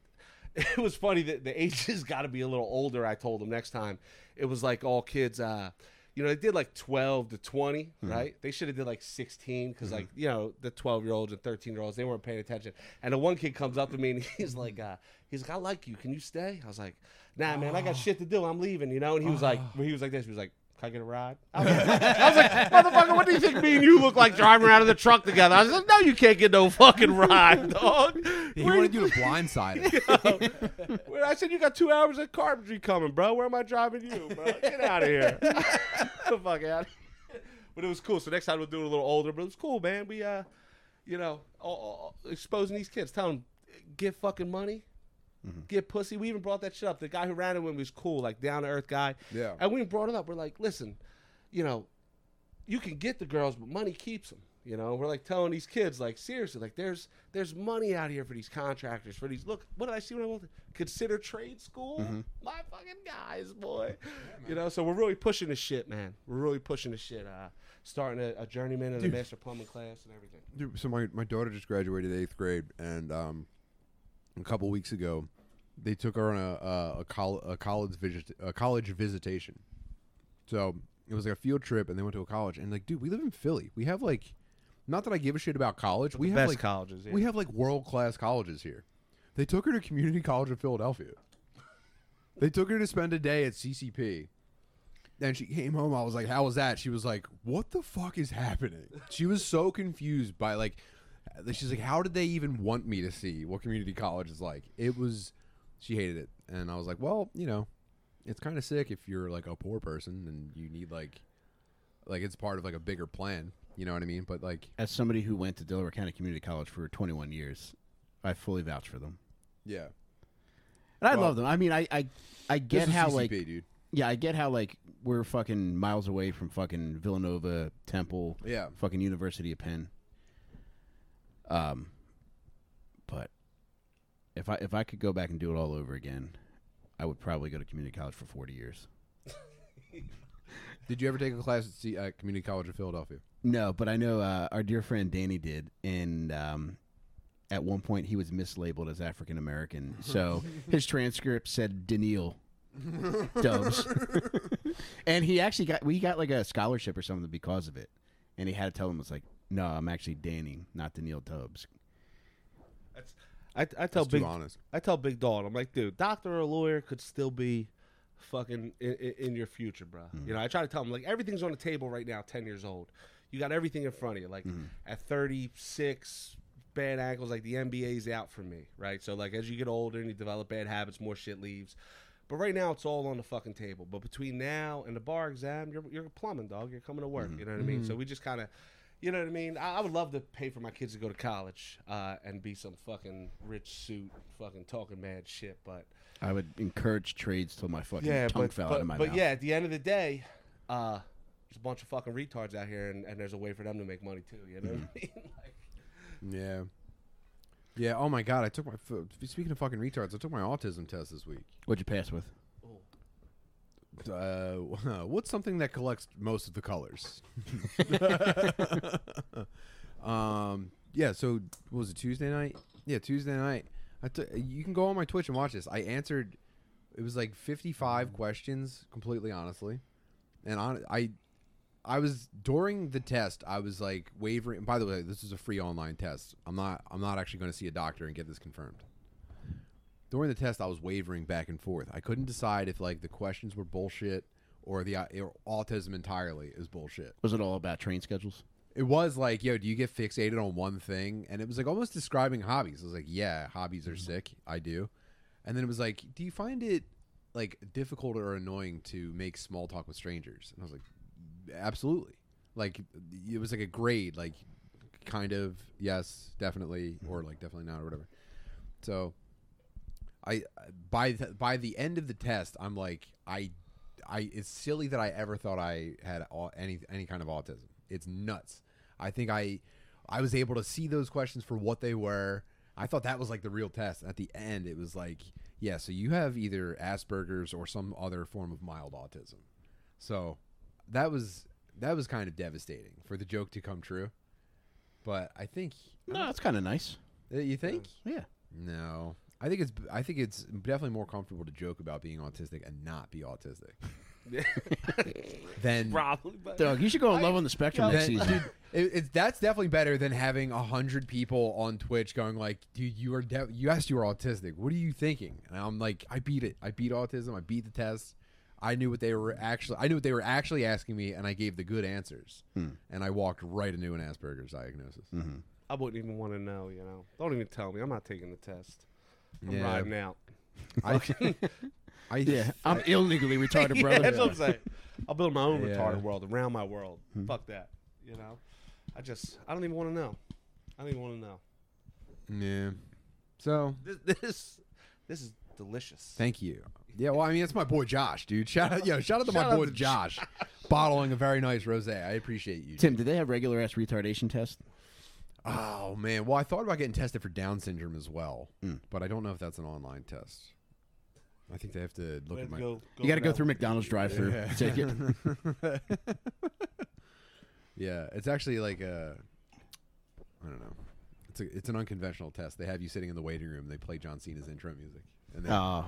It was funny that the ages got to be a little older. I told them next time. It was like all kids. uh you know, they did like 12 to 20, Hmm. right? They should have did like 16 because, like, you know, the 12 year olds and 13 year olds, they weren't paying attention. And the one kid comes up to me and he's like, uh, he's like, I like you. Can you stay? I was like, nah, man, I got shit to do. I'm leaving, you know? And he was like, he was like this. He was like, can I get a ride? I was, like, I was like, motherfucker, what do you think me and you look like driving around in the truck together? I was like, no, you can't get no fucking ride, dog. he Where wanted you to blindside I said you got two hours of carpentry coming, bro. Where am I driving you, bro? Get out of here. the fuck out. But it was cool. So next time we'll do it a little older. But it was cool, man. We uh, you know, all, all- exposing these kids, telling them get fucking money. Get pussy. We even brought that shit up. The guy who ran it when was cool, like down to earth guy. Yeah. And we brought it up. We're like, listen, you know, you can get the girls, but money keeps them. You know, we're like telling these kids, like seriously, like there's there's money out here for these contractors, for these. Look, what did I see when I went? to- Consider trade school, my fucking guys, boy. you know, so we're really pushing the shit, man. We're really pushing the shit. Uh, starting a, a journeyman and a master plumbing class and everything. Dude, so my, my daughter just graduated eighth grade, and um, a couple weeks ago, they took her on a a, a, col- a college visit a college visitation. So it was like a field trip, and they went to a college, and like, dude, we live in Philly. We have like, not that I give a shit about college. we have best like colleges. Yeah. we have like world class colleges here. They took her to Community College of Philadelphia. They took her to spend a day at CCP. Then she came home. I was like, "How was that?" She was like, "What the fuck is happening?" She was so confused by like, she's like, "How did they even want me to see what community college is like?" It was She hated it, and I was like, well, you know, it's kind of sick if you're like a poor person and you need like, like it's part of like a bigger plan. You know what I mean? But like, As somebody who went to Delaware County Community College for 21 years, I fully vouch for them. yeah, And I Well, love them. I mean, I I, I get how CCP, like dude. yeah, I get how like we're fucking miles away from fucking Villanova, Temple, Yeah, fucking University of Penn. Um, if I if I could go back and do it all over again, I would probably go to community college for 40 years. Did you ever take a class at, C- at Community College of Philadelphia? No, but I know uh, our dear friend Danny did, and um, at one point he was mislabeled as African American, so his transcript said Daniil Dubs, and he actually got we got like a scholarship or something because of it, and he had to tell him it's like, no, I'm actually Danny, not Daniil Dubs. I, I tell That's big honest. I tell Big Dog, I'm like, dude, doctor or lawyer could still be fucking in, in, in your future, bro. Hmm. You know, I try to tell him like everything's on the table right now. Ten years old, you got everything in front of you. Like hmm. at 36, bad ankles. Like the NBA's out for me, right? So like as you get older and you develop bad habits, more shit leaves. But right now, it's all on the fucking table. But between now and the bar exam, you're you're plumbing, dog. You're coming to work. Mm-hmm. You know what I mean? So mm-hmm. we just kind of, you know what I mean? I, I would love to pay for my kids to go to college uh, and be some fucking rich suit, fucking talking mad shit. But I would encourage trades till my fucking yeah, tongue but fell but, out of my but mouth. But yeah, at the end of the day, uh, there's a bunch of fucking retards out here, and, and there's a way for them to make money too. You know what I mean? like, Yeah. Yeah. Oh my god, I took my. f- Speaking of fucking retards, I took my autism test this week. What'd you pass with? Uh, what's something that collects most of the colors? um. Yeah. So was it Tuesday night? Yeah, Tuesday night. I. You can go on my Twitch and watch this. I answered. It was like fifty-five questions, completely honestly, and on I. I was during the test. I was like wavering. By the way, this is a free online test. I'm not. I'm not actually going to see a doctor and get this confirmed during the test I was wavering back and forth. I couldn't decide if like the questions were bullshit or the uh, or autism entirely is bullshit. Was it all about train schedules? It was like, yo, do you get fixated on one thing? And it was like almost describing hobbies. I was like, yeah, hobbies are sick. I do. And then it was like, do you find it like difficult or annoying to make small talk with strangers? And I was like, absolutely. Like it was like a grade, like kind of yes, definitely, or like definitely not, or whatever. So I by the, by the end of the test, I'm like I I it's silly that I ever thought I had au- any any kind of autism. It's nuts. I think I I was able to see those questions for what they were. I thought that was like the real test. At the end, it was like, yeah, so you have either Asperger's or some other form of mild autism. So that was that was kind of devastating for the joke to come true. But I think No, it's kind of nice. Uh, you think Yeah. no. I think it's I think it's definitely more comfortable to joke about being autistic and not be autistic than probably, but Doug, you should go on Love on the Spectrum next than- season. dude, it, it's that's definitely better than having a hundred people on Twitch going like, dude, you are de- you asked you were autistic. What are you thinking? And I'm like, I beat it. I beat autism. I beat the test. I knew what they were actually. I knew what they were actually asking me, and I gave the good answers. Hmm. And I walked right into an Asperger's diagnosis. Mm-hmm. I wouldn't even want to know. You know, don't even tell me. I'm not taking the test. I'm Yeah. riding out. I, I yeah, I'm illegally retarded, yeah, brother. that's what I'm saying. I'll build my own Yeah. retarded world around my world. Hmm. Fuck that. You know, I just I don't even want to know. I don't even want to know. Yeah. So This this this is delicious. thank you. Yeah, well, I mean, it's my boy Josh, dude. Shout out, yo, shout out to Shout my out boy to Josh, bottling a very nice rosé. I appreciate you. Tim, did they have regular ass retardation tests? Oh man, well, I thought about getting tested for Down syndrome as well, Mm. but I don't know if that's an online test. I think they have to look Way at my. go, You got to go through McDonald's drive-through Yeah. ticket. Yeah, it's actually like a. I don't know. It's a, it's an unconventional test. They have you sitting in the waiting room. They play John Cena's intro music, and then Oh,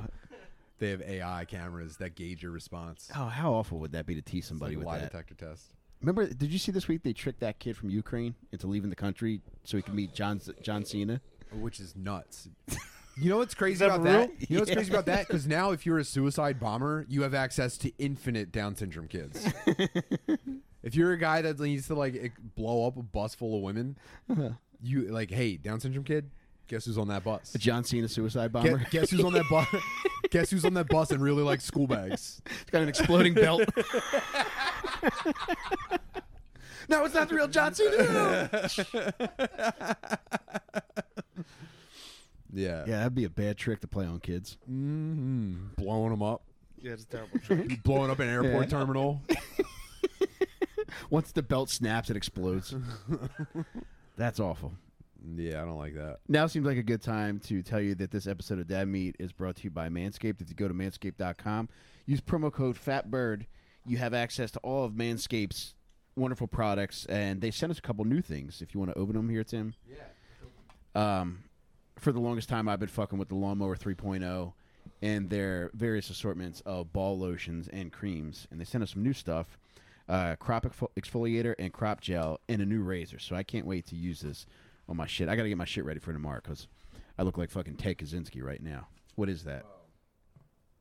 they have AI cameras that gauge your response. oh, how awful would that be to tease It's somebody like a with lie that? detector test. Remember, did you see this week they tricked that kid from Ukraine into leaving the country so he could meet John John Cena? which is nuts. You know what's crazy that about for that? You know what's crazy about that? Because now, if you're a suicide bomber, you have access to infinite Down syndrome kids. if you're a guy that needs to like blow up a bus full of women, uh-huh. you like, hey, Down syndrome kid, Guess who's on that bus? John Cena suicide bomber. Guess, guess who's on that bus? guess who's on that bus and really likes school bags? He's got an exploding belt. no, it's not the real John Cena. Yeah. yeah, that'd be a bad trick to play on kids. hmm Blowing them up. Yeah, it's a terrible trick. Blowing up an airport Yeah. terminal. Once the belt snaps, it explodes. That's awful. Yeah, I don't like that. Now seems like a good time to tell you that this episode of Dad Meat is brought to you by Manscaped. If you go to manscaped.com, use promo code FATBIRD, you have access to all of Manscaped's wonderful products, and they sent us a couple new things. If you want to open them here, Tim. Yeah. Um, for the longest time, I've been fucking with the Lawnmower 3.0 and their various assortments of ball lotions and creams, and they sent us some new stuff. Uh, crop exfol- exfoliator and crop gel and a new razor. So I can't wait to use this on my shit. I got to get my shit ready for tomorrow because I look like fucking Ted Kaczynski right now. What is that?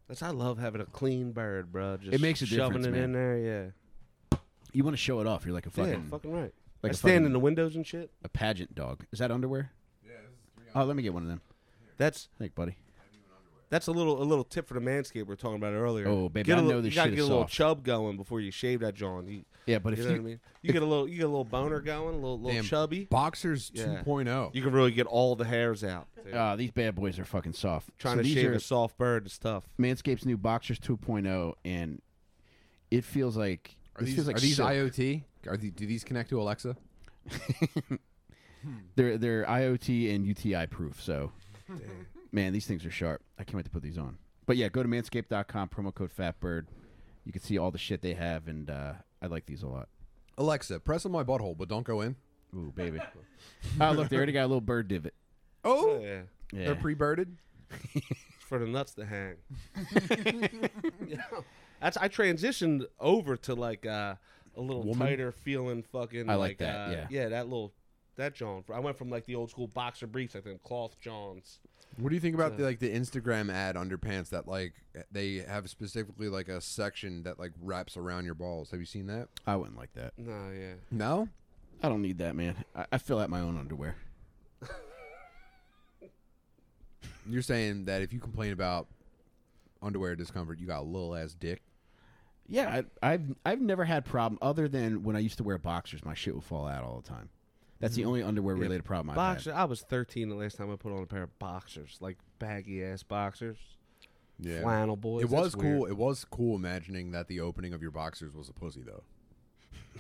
That's I love having a clean bird, bro. Just It makes a shoving difference, it man. in there. Yeah, You want to show it off? You're like a fucking, yeah, fucking right. like I a stand fucking- in the windows and shit. a pageant dog. Is that underwear? Yeah. Oh, let me get one of them. That's Thank, buddy. That's a little a little tip for the manscape we were talking about earlier. Oh, baby, get a I know little, this you gotta shit get is a little soft. chub going before you shave that John. You, Yeah, but if you you, what I mean? You get a little you get a little boner going, a little little Damn. chubby. Boxers Yeah. 2.0. You can really get all the hairs out. dude. uh, these bad boys are fucking soft. Trying So to these shave are a soft bird is tough. Manscaped's new Boxers 2.0, and it feels like Are this these, feels like are these silk. IoT? Are the, do these connect to Alexa? They're they're IoT and UTI proof. So, man, these things are sharp. I can't wait to put these on. But yeah, go to manscaped.com, promo code FATBIRD. You can see all the shit they have, and uh, I like these a lot. Alexa, press on my butthole, but don't go in. Ooh, baby. oh, look, they already got a little bird divot. Oh, yeah. Yeah. they're pre-birded. for the nuts to hang. Yeah. That's I transitioned over to like uh, a little Woman? tighter feeling fucking. I like that, uh, yeah. yeah, that little that John. I went from like the old school boxer briefs, I think cloth Johns. What do you think about So- the like the Instagram ad underpants that like they have specifically like a section that like wraps around your balls? Have you seen that? I wouldn't like that. No, yeah. No. I don't need that, man. I, I fill out my own underwear. You're saying that if you complain about underwear discomfort, you got a little ass dick. Yeah, I, I've I've never had problem other than when I used to wear boxers, my shit would fall out all the time. That's the mm-hmm. only underwear related problem I've Boxer. I was 13 the last time I put on a pair of boxers, like baggy ass boxers, Yeah. flannel boys. It was That's cool. weird. It was cool imagining that the opening of your boxers was a pussy, though.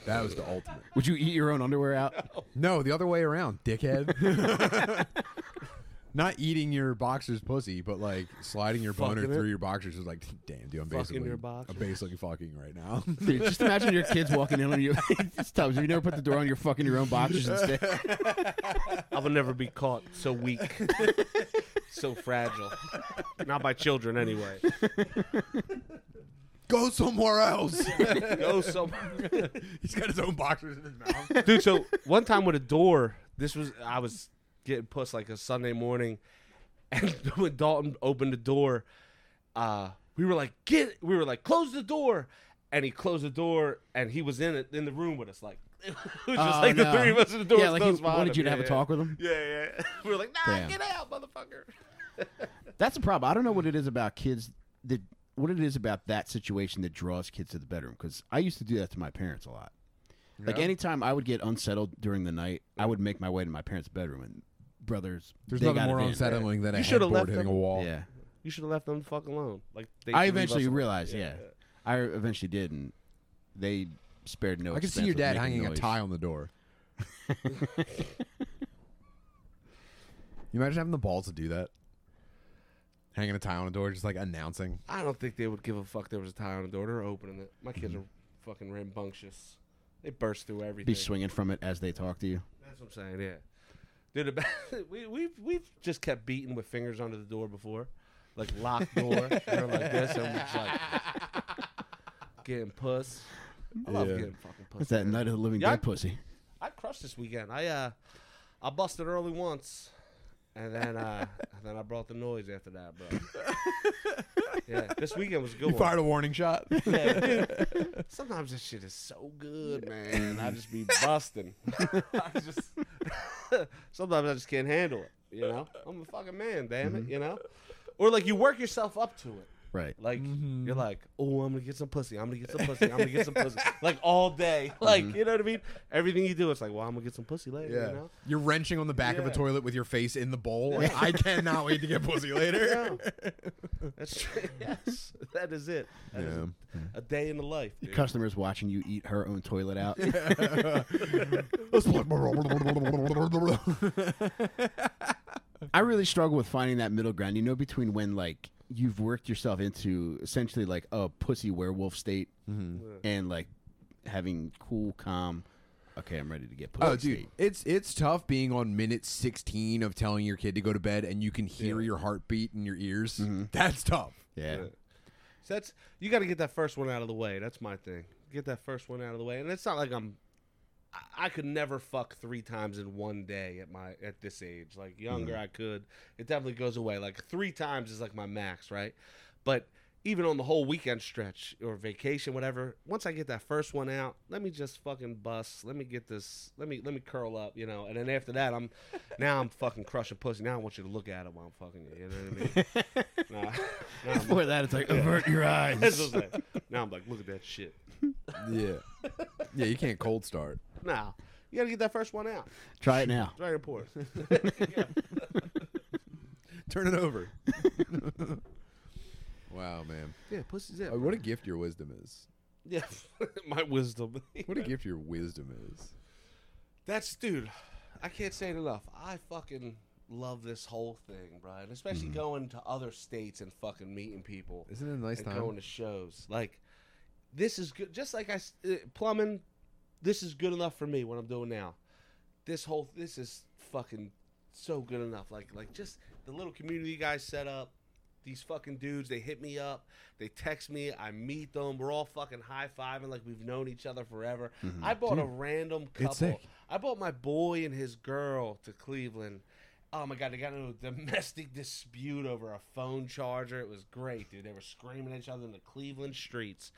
That was the ultimate. Would you eat your own underwear out? No, the other way around, dickhead. Not eating your boxers pussy, but like sliding your boner Fucking it. through your boxers is like, damn, dude, I'm Fucking basically, your boxers. I'm basically fucking right now. Dude, just imagine your kids walking in on you. it's tough. You never put the door on? You're fucking your own boxers instead. I will never be caught so weak, so fragile. Not by children, anyway. Go somewhere else. Go so. He's got his own boxers in his mouth. dude. So one time with a door, this was I was getting puss like a Sunday morning, and when Dalton opened the door, uh, we were like, "Get!" We were like, "Close the door," and he closed the door, and he was in it in the room with us, like. It was just Oh, like no. the three of us in the door. Yeah, like he wanted you to Yeah, have a talk with him. Yeah, yeah. We were like, "Nah, Damn. get out, motherfucker." That's the problem. I don't know what it is about kids that what it is about that situation that draws kids to the bedroom. Because I used to do that to my parents a lot. Like Yeah. anytime I would get unsettled during the night, I would make my way to my parents' bedroom and brothers. There's they nothing got more it in. unsettling than a You should've headboard left hitting a wall. Yeah, You should have left them the fuck alone. Like they I should leave eventually us alone. realized. Yeah, I eventually did, and they spared no. I can see expense your with dad making hanging a noise. tie on the door. you imagine having the balls to do that? Hanging a tie on the door, just like announcing. I don't think they would give a fuck there was a tie on the door. They're opening it. My kids mm-hmm. are fucking rambunctious. They burst through everything. Be swinging from it as they talk to you. That's what I'm saying. Yeah, dude. About, we we've we've just kept beating with fingers under the door before, like locked door. They're like this, and we're just like getting puss. I love Yeah. getting fucking puss. What's that night of the living Yeah, I- dead pussy? I crushed this weekend. I uh, I busted early once, and then uh, and then I brought the noise after that, bro. yeah, this weekend was a good. You one. fired a warning shot. Yeah. Sometimes this shit is so good, man. I just be busting. I just sometimes I just can't handle it. You know, I'm a fucking man. Damn it. You know, or like you work yourself up to it. Right. Like Mm-hmm. you're like, oh, I'm gonna get some pussy. I'm gonna get some pussy. I'm gonna get some pussy. Like all day. Like Mm-hmm. you know what I mean? Everything you do, it's like, well, I'm gonna get some pussy later. Yeah. You know? You're wrenching on the back of a toilet with your face in the bowl. Like, I cannot wait to get pussy later. That's true. yes, that is it. That is Yeah. a day in the life. dude. Customers watching you eat her own toilet out. I really struggle with finding that middle ground. You know, between when like you've worked yourself into essentially like a pussy werewolf state, mm-hmm. and like having cool, calm. Okay, I'm ready to get oh, pussy. Oh, dude, state. it's it's tough being on minute 16 of telling your kid to go to bed and you can hear your heartbeat in your ears. Mm-hmm. That's tough. yeah. So that's you got to get that first one out of the way. That's my thing. Get that first one out of the way, and it's not like I'm. I- I could never fuck three times in one day at my at this age. Like younger, mm-hmm. I could. It definitely goes away. Like three times is like my max, right? But even on the whole weekend stretch or vacation, whatever. Once I get that first one out, let me just fucking bust. Let me get this. Let me let me curl up, you know. And then after that, I'm now I'm fucking crushing pussy. Now I want you to look at it while I'm fucking you. You know what I mean? nah, now I'm Before that, it's like avert your eyes. that's what I'm saying. Now I'm like, look at that shit. Yeah. yeah, you can't cold start. Now you gotta get that first one out. Try it now. It's very important. Turn it over. wow, man. yeah, pussy's it. Uh, what a gift your wisdom is. Yeah, my wisdom. What a gift your wisdom is. That's dude. I can't say it enough. I fucking love this whole thing, Brian. Especially going to other states and fucking meeting people. Isn't it a nice and time? going to shows. Like this is good. Just like I s- uh, plumbing, this is good enough for me. What I'm doing now. This whole this is fucking so good enough. Like like just the little community you guys set up. These fucking dudes, they hit me up, they text me, I meet them, we're all fucking high fiving like we've known each other forever. I bought a random couple. I bought my boy and his girl to Cleveland. Oh my god, they got into a domestic dispute over a phone charger. It was great, dude. They were screaming at each other in the Cleveland streets.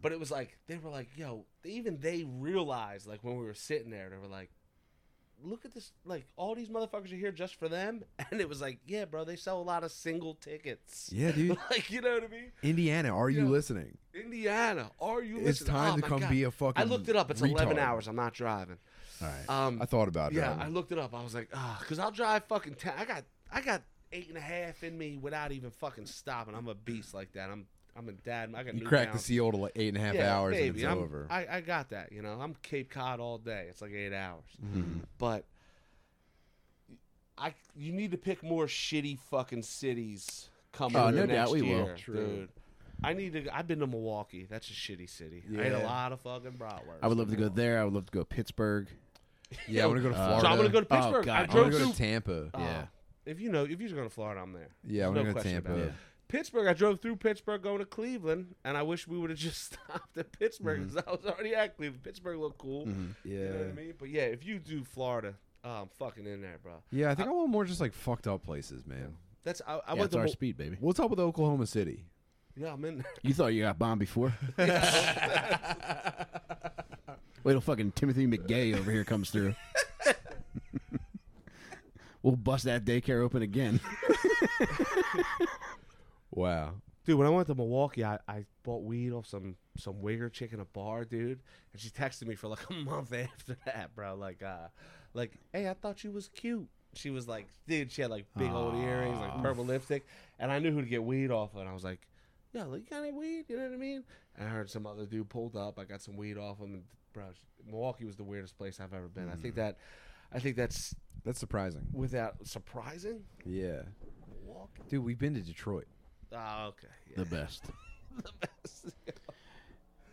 But it was like they were like, yo, even they realized like when we were sitting there, they were like, look at this like all these motherfuckers are here just for them. And it was like, yeah, bro, they sell a lot of single tickets. Yeah, dude. like, you know what I mean? Indiana, are you Yeah. listening? Indiana, are you It's listening? time Oh to come God. be a fucking I looked it up. It's 11 hours. I'm not driving. All right. Um, I thought about it. yeah, I looked it up. I was like, ah, because I'll drive fucking ten. I got, I got eight and a half in me without even fucking stopping. I'm a beast like that. I'm, I'm a dad. I got you new crack the pounds. seal to like eight and a half Yeah, hours baby, and it's I'm- over. I, I got that. You know, I'm Cape Cod all day. It's like eight hours. Mm-hmm. But I, you need to pick more shitty fucking cities coming Oh, no the doubt next we will. True. dude. I need to. I've been to Milwaukee. That's a shitty city. I ate a lot of fucking bratwurst. I would love to go there. I would love to go Pittsburgh. yeah, I want to go to Uh, Florida. So I'm gonna go to Oh, Pittsburgh. God. I I I drove want to go to Tampa. Oh, Yeah. If you know, if you're going to Florida, I'm there. Yeah, I There's want to no go to Tampa. about it. Pittsburgh, I drove through Pittsburgh going to Cleveland, and I wish we would have just stopped at Pittsburgh mm-hmm. because I was already at Cleveland. Pittsburgh looked cool. Yeah. You know what I mean? But yeah, if you do Florida, oh, I'm fucking in there, bro. Yeah, I think I, want more just like fucked up places, man. That's I, I Yeah, went it's to our Mo- speed, baby. What's up with Oklahoma City? yeah, I'm in. There. You thought you got bombed before? Wait till fucking Timothy McGay over here comes through. we'll bust that daycare open again. Wow. Dude, when I went to Milwaukee, I, I bought weed off some some wigger chick in a bar, dude, and she texted me for like a month after that, bro. Like, uh, like, hey, I thought you was cute. She was like, dude, she had like big old earrings, like purple lipstick, and I knew who to get weed off of. And I was like, yo, like, you got any weed? You know what I mean? And I heard some other dude pulled up. I got some weed off him, and bro, Milwaukee was the weirdest place I've ever been. I think that, I think that's That's surprising. without surprising. Yeah. Milwaukee. Dude, we've been to Detroit. Oh, okay. Yeah. The best. The best.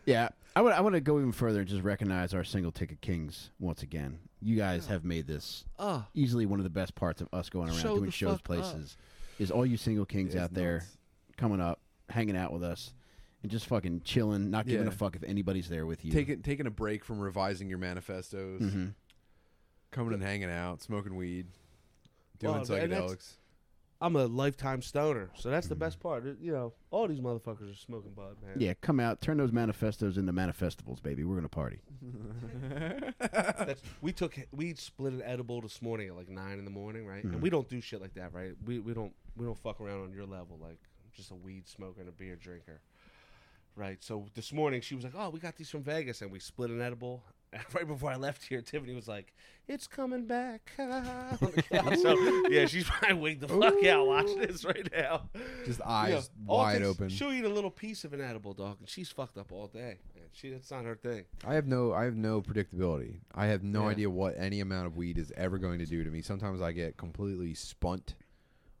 yeah, I would. I want to go even further and just recognize our single ticket kings once again. You guys have made this Oh, easily one of the best parts of us going around Show doing shows fuck places. Is all you single kings It's out there coming up, hanging out with us, and just fucking chilling, not giving Yeah. a fuck if anybody's there with you. Taking taking a break from revising your manifestos, Mhm. coming and hanging out, smoking weed, doing Well, and that's- psychedelics. I'm a lifetime stoner, so that's the mm. best part. You know, all these motherfuckers are smoking bud, man. Yeah, come out, turn those manifestos into manifestables, baby. We're gonna party. That's, we took we split an edible this morning at like nine in the morning, right? And we mm. don't do shit like that, right? We we don't we don't fuck around on your level, like I'm just a weed smoker and a beer drinker, right? So this morning she was like, "Oh, we got these from Vegas," and we split an edible. Right before I left here, Tiffany was like, "It's coming back." on the couch. so yeah, she's probably wigged the fuck out watching this right now. Just eyes all wide things- open. She'll eat a little piece of an edible dog, and she's fucked up all day. Man, she that's not her thing. I have no I have no predictability. I have no Yeah. idea what any amount of weed is ever going to do to me. Sometimes I get completely spunt.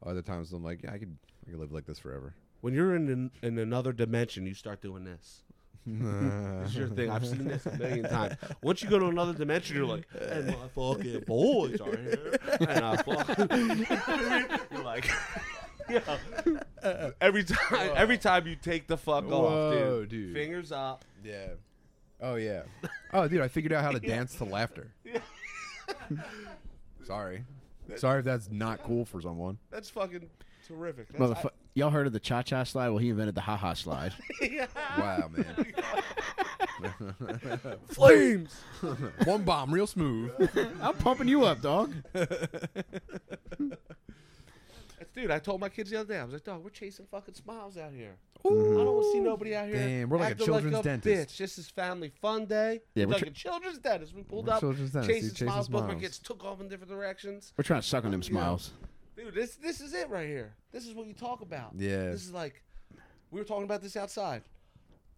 Other times I'm like, yeah, I could I could live like this forever. When you're in an, in another dimension, you start doing this. This is your thing. I've seen this a million times. Once you go to another dimension, you're like, and my fucking boys are here. And I fuck. you're like, yeah. Every time, every time you take the fuck off, Whoa, dude, dude. Fingers up. Yeah. Oh yeah. Oh dude, I figured out how to dance to laughter. Sorry. Sorry if that's not cool for someone. That's fucking terrific. That's, Motherfucker. Y'all heard of the cha cha slide? Well, he invented the ha ha slide. Wow, man. flames. One bomb, real smooth. I'm pumping you up, dog. Dude, I told my kids the other day, I was like, dog, we're chasing fucking smiles out here. I don't want to see nobody out here. Damn, we're like a children's like a dentist. Bitch. This is family fun day. Yeah, It's we're like tra- a children's dentist. We pulled We're up, children's dentist, chasing, dude, chasing smiles. Both my smiles. kids took off in different directions. We're trying to suck on them Yeah. smiles. Dude, this this is it right here. This is what you talk about. Yeah. This is like, we were talking about this outside.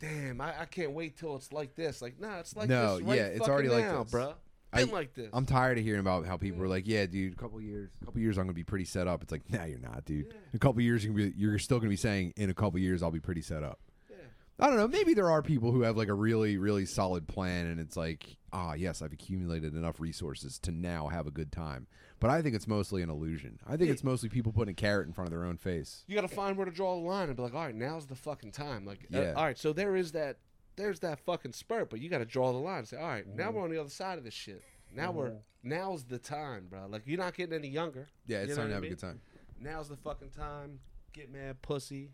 Damn, I, I can't wait till it's like this. Like, nah, it's like No, this right yeah, it's already like now, this. bruh. I- Been like this. I'm tired of hearing about how people are like, "Yeah, dude, a couple years, a couple years, I'm gonna be pretty set up." It's like, nah, you're not, dude. In a couple years, you're gonna be, you're still gonna be saying, "In a couple years, I'll be pretty set up." Yeah. I don't know. Maybe there are people who have like a really, really solid plan, and it's like, ah, yes, I've accumulated enough resources to now have a good time. But I think it's mostly an illusion. I think Yeah. it's mostly people putting a carrot in front of their own face. you got to find where to draw the line and be like, all right, now's the fucking time. Like, uh, all right, so there is that, there's that fucking spurt, but you got to draw the line. and Say, all right, Mm-hmm. now we're on the other side of this shit. Now we're now's the time, bro. Like you're not getting any younger. Yeah, it's You know time to have a good time. Now's the fucking time. Get mad, pussy.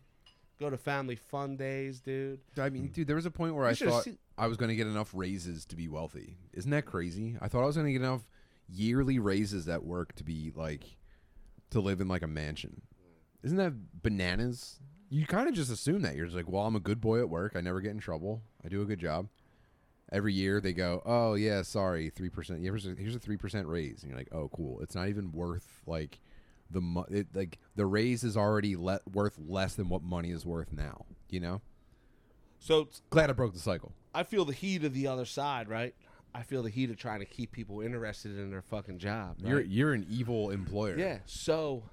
Go to family fun days, dude. I mean, dude, there was a point where You I thought seen- I was going to get enough raises to be wealthy. Isn't that crazy? I thought I was going to get enough yearly raises at work to be like to live in like a mansion. Isn't that bananas? You kind of just assume that you're just like, well, I'm a good boy at work. I never get in trouble. I do a good job. Every year they go, oh yeah, sorry, three percent. Here's a here's a three percent raise, and you're like, oh cool. It's not even worth like the mo- it, like the raise is already le- worth less than what money is worth now. You know. So Glad I broke the cycle. I feel the heat of the other side, right? I feel the heat of trying to keep people interested in their fucking job. You're you're an evil employer. Yeah. So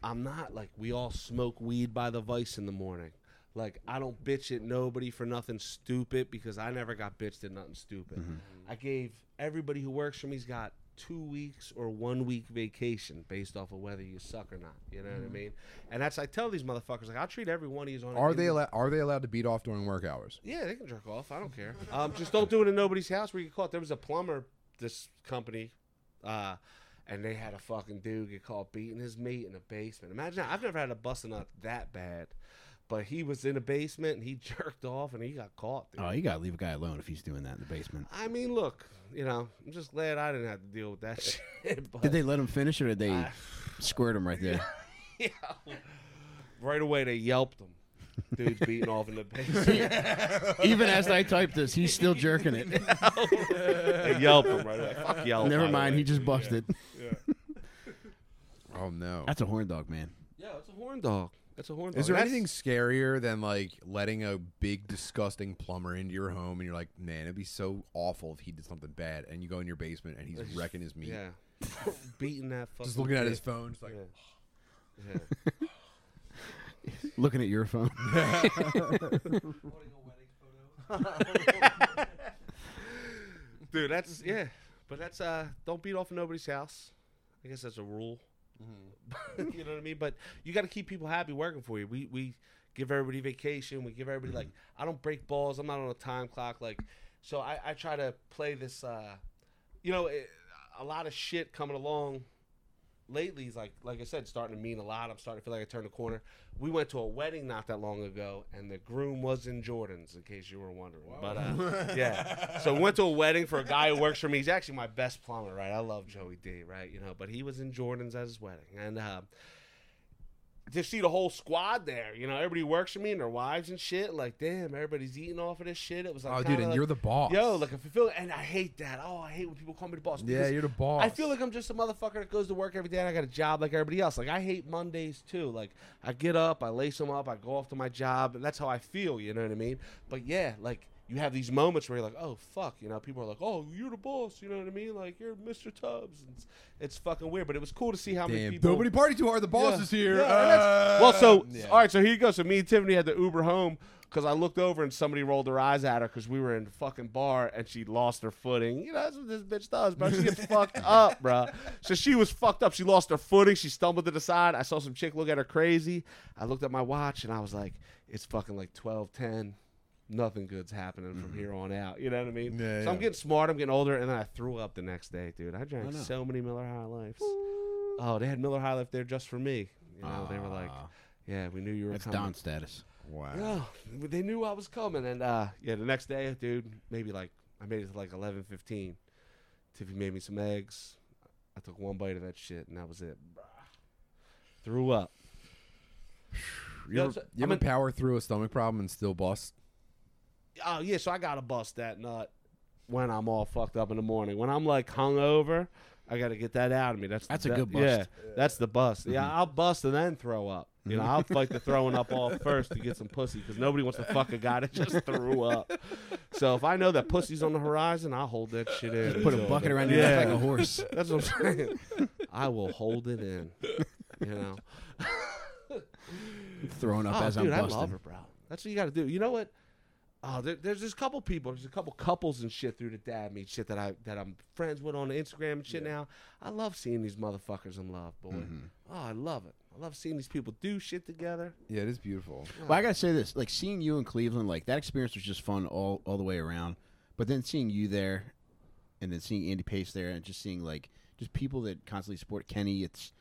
I'm not like we all smoke weed by the vice in the morning. Like I don't bitch at nobody for nothing stupid because I never got bitched at nothing stupid. Mm-hmm. I gave everybody who works for me's got two weeks or one week vacation based off of whether you suck or not. You know what I mean? And that's I tell these motherfuckers like I'll treat every one of you on. Are they? Are they allowed to beat off during work hours? yeah, they can jerk off. I don't care. Um, just don't do it in nobody's house where you get caught. There was a plumber, this company, uh, and they had a fucking dude get caught beating his meat in a basement. Imagine that. I've never had a busting up that bad, but he was in a basement and he jerked off and he got caught. Dude. Oh, you gotta leave a guy alone if he's doing that in the basement. I mean, look, you know, I'm just glad I didn't have to deal with that shit. But Did they let him finish, or did they I- squirt him right there? yeah, right away they yelped him. Dude's beating off in the basement. Even as I type this, he's still jerking it. they yelped him right away. Fuck yelp. Never mind, he just busted. Yeah. Oh no. That's a horn dog, man. Yeah, it's a horn dog. That's a horn dog. Is there That's- anything scarier than like letting a big disgusting plumber into your home and you're like, man, it'd be so awful if he did something bad and you go in your basement and he's wrecking his meat. Yeah. Beating that fucking Just looking at kid. his phone, just like Yeah. Yeah. Looking at your phone. Dude, that's yeah. But that's uh don't beat off in nobody's house. I guess that's a rule. Mm-hmm. you know what I mean? But you gotta keep people happy working for you. We we give everybody vacation, we give everybody like Mm-hmm. I don't break balls, I'm not on a time clock, like so I, I try to play this uh you know, it, a lot of shit coming along lately is like like I said, starting to mean a lot. I'm starting to feel like I turned a corner. We went to a wedding not that long ago, and the groom was in Jordans, in case you were wondering. But uh, yeah, so we went to a wedding for a guy who works for me. He's actually my best plumber, right? I love Joey D, right? You know, but he was in Jordans at his wedding, and. Uh, to see the whole squad there, you know, everybody works for me and their wives and shit. Like, damn, everybody's eating off of this shit. It was like, Oh, dude, and like, you're the boss. Yo, like if I feel, and I hate that. Oh, I hate when people call me the boss. yeah, you're the boss. I feel like I'm just a motherfucker that goes to work every day and I got a job like everybody else. Like I hate Mondays too. Like I get up, I lace them up, I go off to my job, and that's how I feel. You know what I mean? But yeah, like you have these moments where you're like, oh fuck, you know, people are like, oh, you're the boss. You know what I mean? Like you're Mr. Tubbs. And it's, it's fucking weird, but it was cool to see how many people. nobody party too hard. The boss Yeah. is here. Yeah, that's- well, so Uh, yeah. all right, so here you go. So me and Tiffany had to Uber home because I looked over and somebody rolled their eyes at her because we were in the fucking bar and she lost her footing. You know that's what this bitch does, bro. She gets fucked up, bro. So she was fucked up. She lost her footing. She stumbled to the side. I saw some chick look at her crazy. I looked at my watch and I was like, it's fucking like twelve ten. Nothing good's happening from here on out. You know what I mean? Mm-hmm. Yeah, so I'm getting smart. I'm getting older, and then I threw up the next day, dude. I drank no. so many Miller High Lifes. Oh, they had Miller High Life there just for me. You know, they were like, Ah, "Yeah, we knew you were that's coming." Don status. Wow. Yeah, they knew I was coming, and uh, yeah, the next day, dude, maybe like I made it to like eleven fifteen. Tiffy made me some eggs. I took one bite of that shit, and that was it. Threw up. You Yeah, ever, so- you I'm ever in- power through a stomach problem and still bust? Oh yeah, so I gotta bust that nut when I'm all fucked up in the morning. When I'm like hungover, I gotta get that out of me. That's the That's a good bust. Yeah, that's the bust. Yeah, mm-hmm. I'll bust and then throw up. You know, I'll fight the throwing up off first to get some pussy because nobody wants to fuck a guy that just threw up. So if I know that pussy's on the horizon, I'll hold that shit in. Put a bucket the- around your yeah. neck like a horse. That's what I'm saying. I will hold it in. You know. Throwing up oh, as dude, I'm busting. I busting. love her, bro. That's what you got to do. You know what? Oh, there, there's just a couple people. There's a couple couples and shit through the dad meet shit that I that I'm friends with on Instagram and shit. Now I love seeing these motherfuckers in love, boy. Mm-hmm. Oh, I love it. I love seeing these people do shit together. Yeah, it is beautiful. Well, I gotta say this: like seeing you in Cleveland, like that experience was just fun all all the way around. But then seeing you there, and then seeing Andy Pace there, and just seeing like just people that constantly support Kenny, it's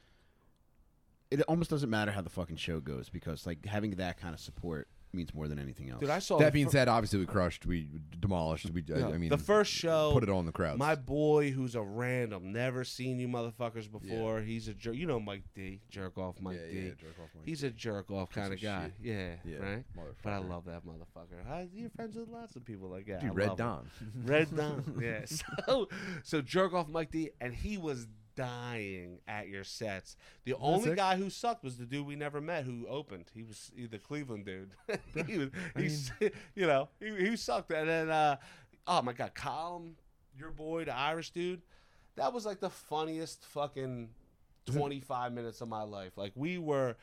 it almost doesn't matter how the fucking show goes because like having that kind of support means more than anything else. Dude, I saw That the being fir- said, obviously we crushed, we demolished. We, Yeah, I mean, the first show, put it on the crowd. My boy, who's a random, never seen you motherfuckers before. He's a jerk. You know Mike D, jerk off Mike yeah, D. yeah, jerk off Mike He's a jerk off kind of guy. Yeah, Yeah, right. But I motherfucker. love that motherfucker. I, you're friends with lots of people like that. Dude, I Red love him. Dawn. Red Dawn. yeah. So, so jerk off Mike D, and he was dying at your sets. The only sick. guy who sucked was the dude we never met who opened. He was he- the Cleveland dude. he was, he's, you know, he, he sucked. And then, uh, oh my God, Colin, your boy, the Irish dude, that was like the funniest fucking 25 minutes of my life. Like we were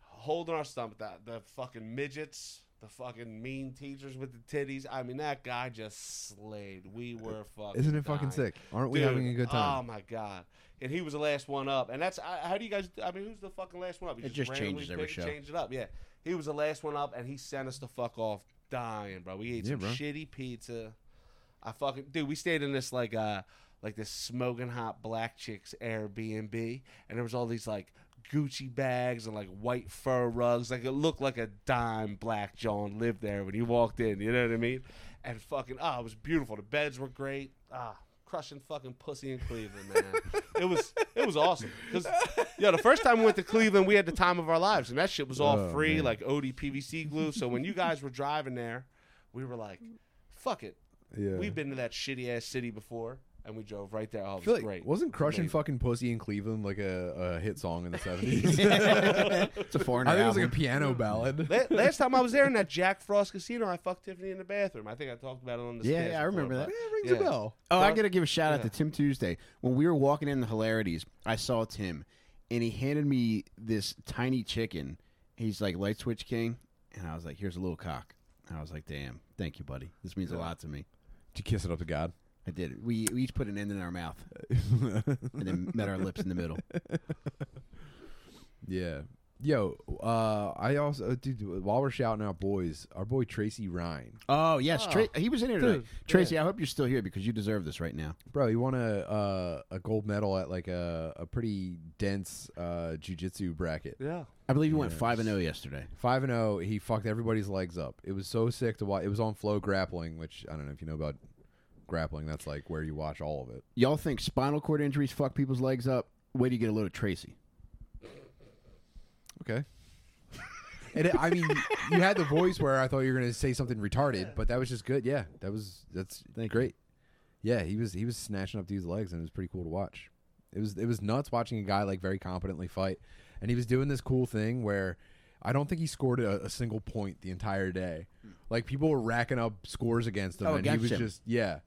holding our stomach. That the fucking midgets, the fucking mean teachers with the titties. I mean, that guy just slayed. We were fucking. Isn't it fucking sick? Aren't we Dude, having a good time? Oh my god! And he was the last one up. And that's I- how do you guys? I mean, who's the fucking last one up? You It just randomly changes every show. Change it up, yeah. He was the last one up, and he sent us the fuck off dying, bro. We ate Yeah, some bro. shitty pizza. I fucking dude. We stayed in this like uh like this smoking hot black chicks Airbnb, and there was all these like Gucci bags and like white fur rugs. Like it looked like a dime black John lived there when he walked in. You know what I mean? And fucking ah, it was beautiful. The beds were great. Ah, crushing fucking pussy in Cleveland, man. it was it was awesome. Cause yeah, the first time we went to Cleveland, we had the time of our lives, and that shit was all Oh, free, man. like OD PVC glue. So when you guys were driving there, we were like, "Fuck it." yeah. We've been to that shitty ass city before, and we drove right there. Oh, I it was feel like, great. wasn't crushing amazing. fucking pussy in Cleveland like a, a hit song in the seventies? it's a foreigner I think it was like a piano ballad. La- Last time I was there in that Jack Frost casino, I fucked Tiffany in the bathroom. I think I talked about it on the Yeah, yeah, I before, remember that. but- Yeah, rings Yeah. a bell. Oh, I got to give a shout out to Tim Tuesday. When we were walking in the Hilarities, I saw Tim, and he handed me this tiny chicken. He's like light switch king, and I was like, "Here's a little cock." And I was like, "Damn, thank you, buddy. This means a lot to me." Did you kiss it up to God? I did. We, we each put an end in our mouth, and then met our lips in the middle. Yeah. Yo, uh, I also, uh, dude, while we're shouting out boys, our boy Tracy Ryan, Oh yes, Oh. Tra- he was in here today. Dude, Tracy, I hope you're still here because you deserve this right now. bro, he won a uh, a gold medal at like a, a pretty dense uh, jujitsu bracket. Yeah. I believe he went five and zero yesterday. Five and zero, he fucked everybody's legs up. It was so sick to watch. It was on FloGrappling, which I don't know if you know about grappling. That's like where you watch all of it. Y'all think spinal cord injuries fuck people's legs up? Wait till you get a load of Tracy. Okay. And it, I mean, you had the voice where I thought you were going to say something retarded, but that was just good. Yeah, that was that's Thank great. Yeah, he was he was snatching up dudes' legs, and it was pretty cool to watch. It was it was nuts watching a guy like very competently fight, and he was doing this cool thing where I don't think he scored a, a single point the entire day. Like people were racking up scores against him, Oh, and he was him. just yeah,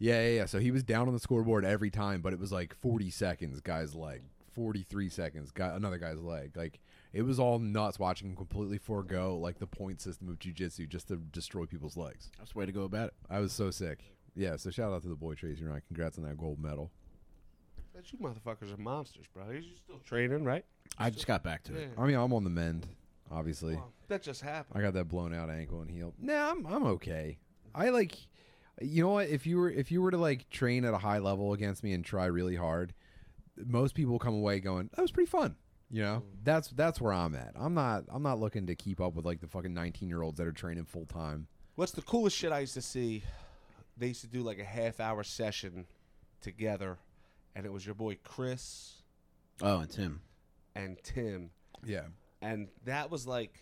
yeah, yeah, yeah. So he was down on the scoreboard every time, but it was like forty seconds, guy's leg, forty three seconds, guy another guy's leg, like. It was all nuts watching him completely forego like the point system of jujitsu just to destroy people's legs. That's the way to go about it. I was so sick. Yeah, so shout out to the boy Tracy Ryan. Congrats on that gold medal. But you motherfuckers are monsters, bro. You still training, right? I just got back to it. I mean, I'm on the mend, obviously. Well, that just happened. I got that blown out ankle and heel. Nah, I'm I'm okay. I like you know what, if you were if you were to like train at a high level against me and try really hard, most people come away going, That was pretty fun. You know? Mm. That's that's where I'm at. I'm not I'm not looking to keep up with like the fucking nineteen year olds that are training full time. What's the coolest shit I used to see? They used to do like a half hour session together, and it was your boy Chris Oh, and Tim. and Tim. Yeah. and that was like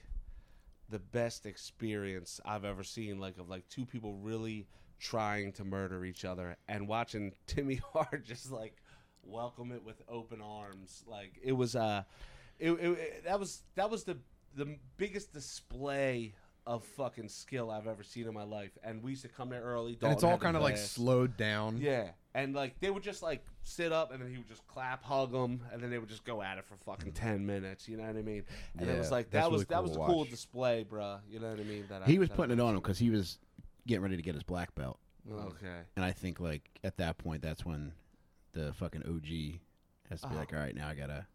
the best experience I've ever seen. Like of like two people really trying to murder each other, and watching Timmy Hart just like welcome it with open arms. Like it was uh, it, it, it- that was that was the the biggest display of fucking skill I've ever seen in my life. And we used to come there early. and it's all kind of like slowed down. Yeah, and like they would just like sit up, and then he would just clap, hug them, and then they would just go at it for fucking ten minutes. You know what I mean? And it was like that was really that cool was a cool display, bruh. You know what I mean? That I, He was that I putting it on him because he was getting ready to get his black belt. Okay. And I think like at that point, that's when the fucking OG has to be Oh. like, all right, now I gotta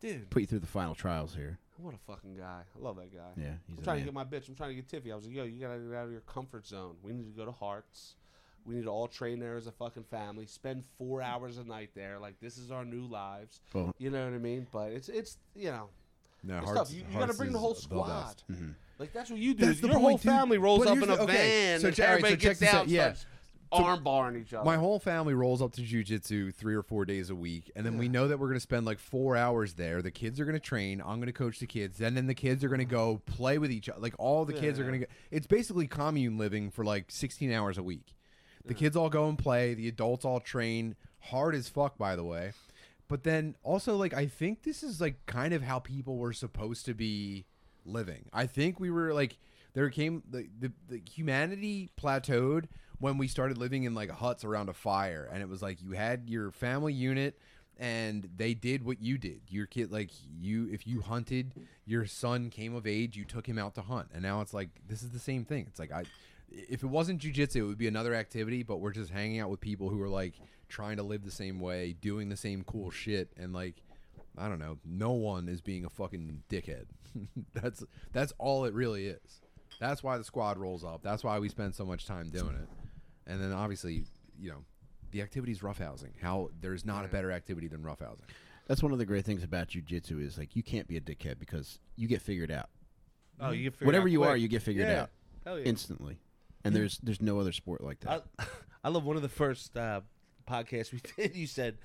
Dude, put you through the final trials here. what a fucking guy! I love that guy. Yeah, he's I'm a trying to man. get my bitch. I'm trying to get Tiffy. I was like, yo, you gotta get out of your comfort zone. We need to go to Hearts. We need to all train there as a fucking family. Spend four hours a night there. Like this is our new lives. Well, You know what I mean? But it's it's you know No, It's Hearts- tough. You- you gotta bring the is whole the squad. best. mhm. Like that's what you do. That's Your point, whole dude. family rolls But up here's in a the- van. so and check- all right, everybody so check gets this out, out, yeah. starts arm barring each other. My whole family rolls up to jujitsu three or four days a week, and then we know that we're going to spend like four hours there. The kids are going to train. I'm going to coach the kids, and then the kids are going to go play with each other. Like all the kids are going to go. It's basically commune living for like 16 hours a week. The kids all go and play. The adults all train hard as fuck, by the way. But then also like I think this is like kind of how people were supposed to be living. I think we were like there came the the, the humanity plateaued when we started living in like huts around a fire and it was like you had your family unit and they did what you did. Your kid like you if you hunted, your son came of age, you took him out to hunt. And now it's like this is the same thing. It's like I if it wasn't jujitsu, it would be another activity, but we're just hanging out with people who are like trying to live the same way, doing the same cool shit, and like I don't know, no one is being a fucking dickhead. that's that's all it really is. That's why the squad rolls up. That's why we spend so much time doing it. And then obviously, you know, the activity is roughhousing. How there's not a better activity than roughhousing. That's one of the great things about jujitsu is like you can't be a dickhead because you get figured out. oh, you get figured Whatever out you are, you get figured Yeah. out Hell yeah. instantly. And there's there's no other sport like that. I, I love one of the first uh, podcasts we did. You said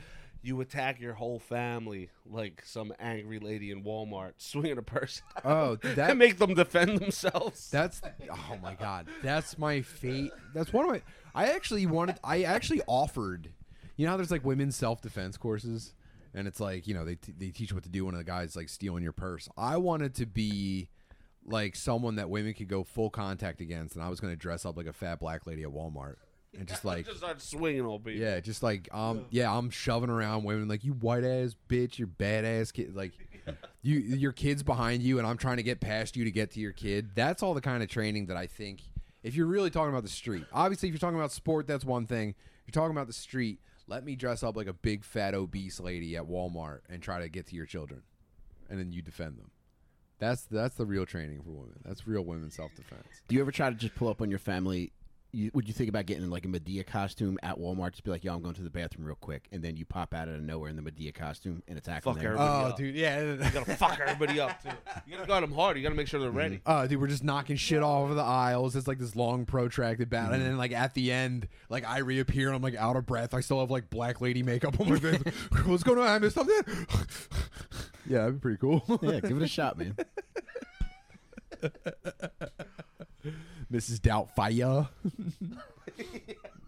you attack your whole family like some angry lady in Walmart, swinging a purse Oh, and that make them defend themselves. That's oh my god. That's my fate. That's one of my. I actually wanted. I actually offered. You know how there's like women's self defense courses, and it's like you know they t- they teach what to do when a guy's like stealing your purse. I wanted to be like someone that women could go full contact against, and I was going to dress up like a fat black lady at Walmart and just like just start swinging on people. yeah, just like um, yeah, I'm shoving around women like you white ass bitch, you badass kid, like you your kid's behind you, and I'm trying to get past you to get to your kid. That's all the kind of training that I think. If you're really talking about the street, obviously, if you're talking about sport, that's one thing. If you're talking about the street, let me dress up like a big fat obese lady at Walmart and try to get to your children, and then you defend them. That's that's the real training for women. That's real women self defense. Do you ever try to just pull up on your family? You, would you think about getting like a Madea costume at Walmart? Just be like, "Yo, I'm going to the bathroom real quick," and then you pop out of nowhere in the Madea costume and attack Fuck them there. everybody. Oh, up. dude, yeah. You gotta fuck everybody up too. You gotta guard them hard. You gotta make sure they're ready. Oh, dude, we're just knocking shit all over the aisles. It's like this long, protracted battle, Mm-hmm. and then like at the end, like I reappear, and I'm like out of breath. I still have like black lady makeup on my face. What's going on? I missed something. yeah, that'd be pretty cool. yeah, give it a shot, man. Mrs. Doubtfire.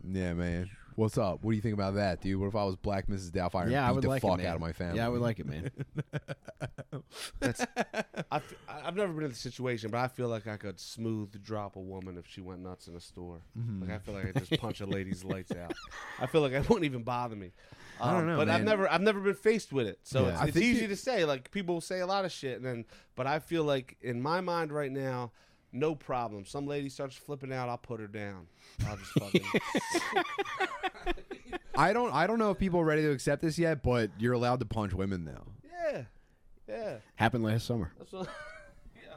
yeah, man. What's up? What do you think about that, dude? What if I was Black Mrs. Doubtfire and Yeah, I beat would the like fuck it, man. out of my family? Yeah, I would like it, man. That's, I've, I've never been in the situation, but I feel like I could smooth drop a woman if she went nuts in a store. Mm-hmm. Like I feel like I just punch a lady's lights out. I feel like it wouldn't even bother me. I don't Um, know, but I've man. never I've never been faced with it, so Yeah. it's, I it's think easy to say. Like people say a lot of shit, and then but I feel like in my mind right now, no problem. Some lady starts flipping out, I'll put her down. I'll just fucking. I don't. I don't know if people are ready to accept this yet, but you're allowed to punch women now. yeah, yeah. Happened last summer. That's what, yeah.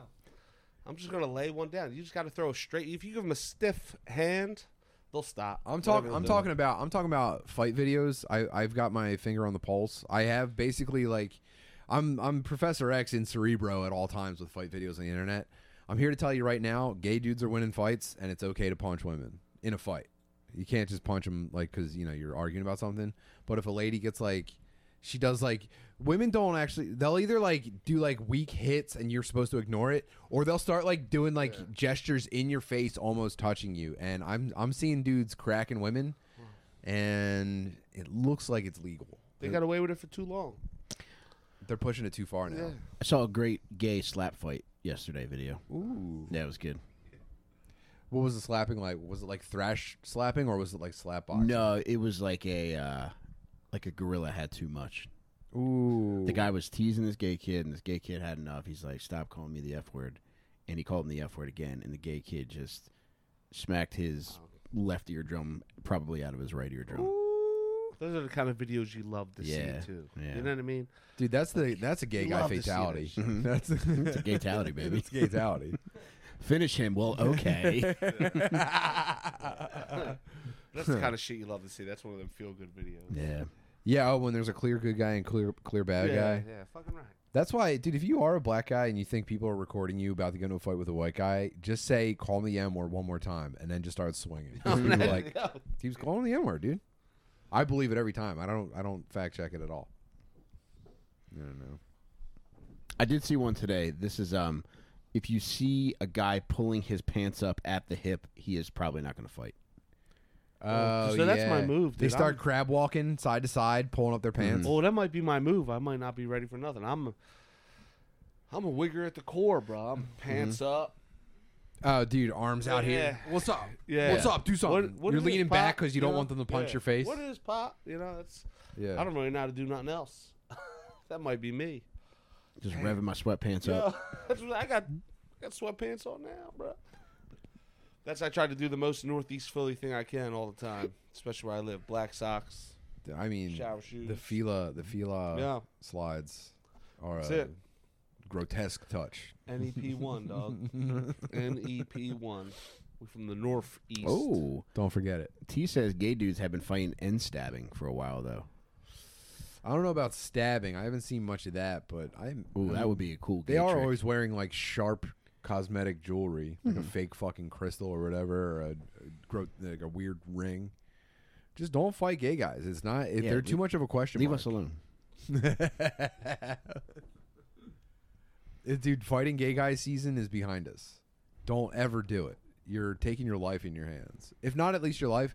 I'm just gonna lay one down. You just got to throw a straight. If you give them a stiff hand, they'll stop. I'm Whatever talking. they're I'm doing. talking about. I'm talking about fight videos. I I've got my finger on the pulse. I have basically like, I'm I'm Professor X in Cerebro at all times with fight videos on the internet. I'm here to tell you right now, gay dudes are winning fights, and it's okay to punch women in a fight. You can't just punch them like because you know you're arguing about something. But if a lady gets like, she does like women don't actually. They'll either like do like weak hits and you're supposed to ignore it, or they'll start like doing like gestures in your face, almost touching you. And I'm I'm seeing dudes cracking women, and it looks like it's legal. They got away with it for too long. They're pushing it too far now. Yeah. I saw a great gay slap fight yesterday video. Ooh. Yeah, it was good. What was the slapping like? Was it like thrash slapping or was it like slap boxing? No, it was like a uh, like a gorilla had too much. Ooh. The guy was teasing this gay kid, and this gay kid had enough. He's like, "Stop calling me the f word," and he called him the f word again. And the gay kid just smacked his left eardrum, probably out of his right eardrum. Those are the kind of videos you love to Yeah, see too. yeah. You know what I mean? Dude, that's the that's a gay You guy love to see fatality. that shit. That's It's a gaytality, baby. it's fatality. Finish him. Well, okay. That's the kind of shit you love to see. That's one of them feel good videos. yeah. yeah, oh, when there's a clear good guy and clear clear bad yeah, guy. Yeah, fucking right. That's why, dude. If you are a black guy and you think people are recording you about to get into a fight with a white guy, just say "call me the M word" one more time, and then just start swinging. People are oh, like, Yeah. he was calling the M word, dude. I believe it every time. I don't. I don't fact check it at all. I don't know. I did see one today. This is um, if you see a guy pulling his pants up at the hip, he is probably not going to fight. Oh, so that's my yeah. move, They start I'm- crab walking side to side, pulling up their pants. Oh, that might be my move. I might not be ready for nothing. I'm a, I'm a wigger at the core, bro. I'm pants up. Oh, dude, arms out here. Yeah. What's up? Yeah. What's up? Do something. What- what You're is leaning pop? back because you don't know? want them to punch Yeah. your face. What is pop? You know, it's. yeah. I don't really know how to do nothing else. that might be me. Just revving my sweatpants Yeah, up. that's what I got. Got sweatpants on now, bro. That's I try to do the most Northeast Philly thing I can all the time, especially where I live. Black socks, I mean, shower shoes. the Fila, the Fila Yeah. slides are That's a it. Grotesque touch. NEP one, dog. NEP one. We're from the Northeast. Oh, Don't forget it. T says gay dudes have been fighting and stabbing for a while though. I don't know about stabbing. I haven't seen much of that, but I'm. Ooh, I'm- that would be a cool. Game. They are trick. always wearing like sharp cosmetic jewelry, like Mm-hmm. a fake fucking crystal or whatever, or a, a, like a weird ring. Just don't fight gay guys. It's not. If Yeah, they're too much of a question. Leave mark. us alone. Uh, Dude, fighting gay guy season is behind us. Don't ever do it. You're taking your life in your hands. If not, at least your life.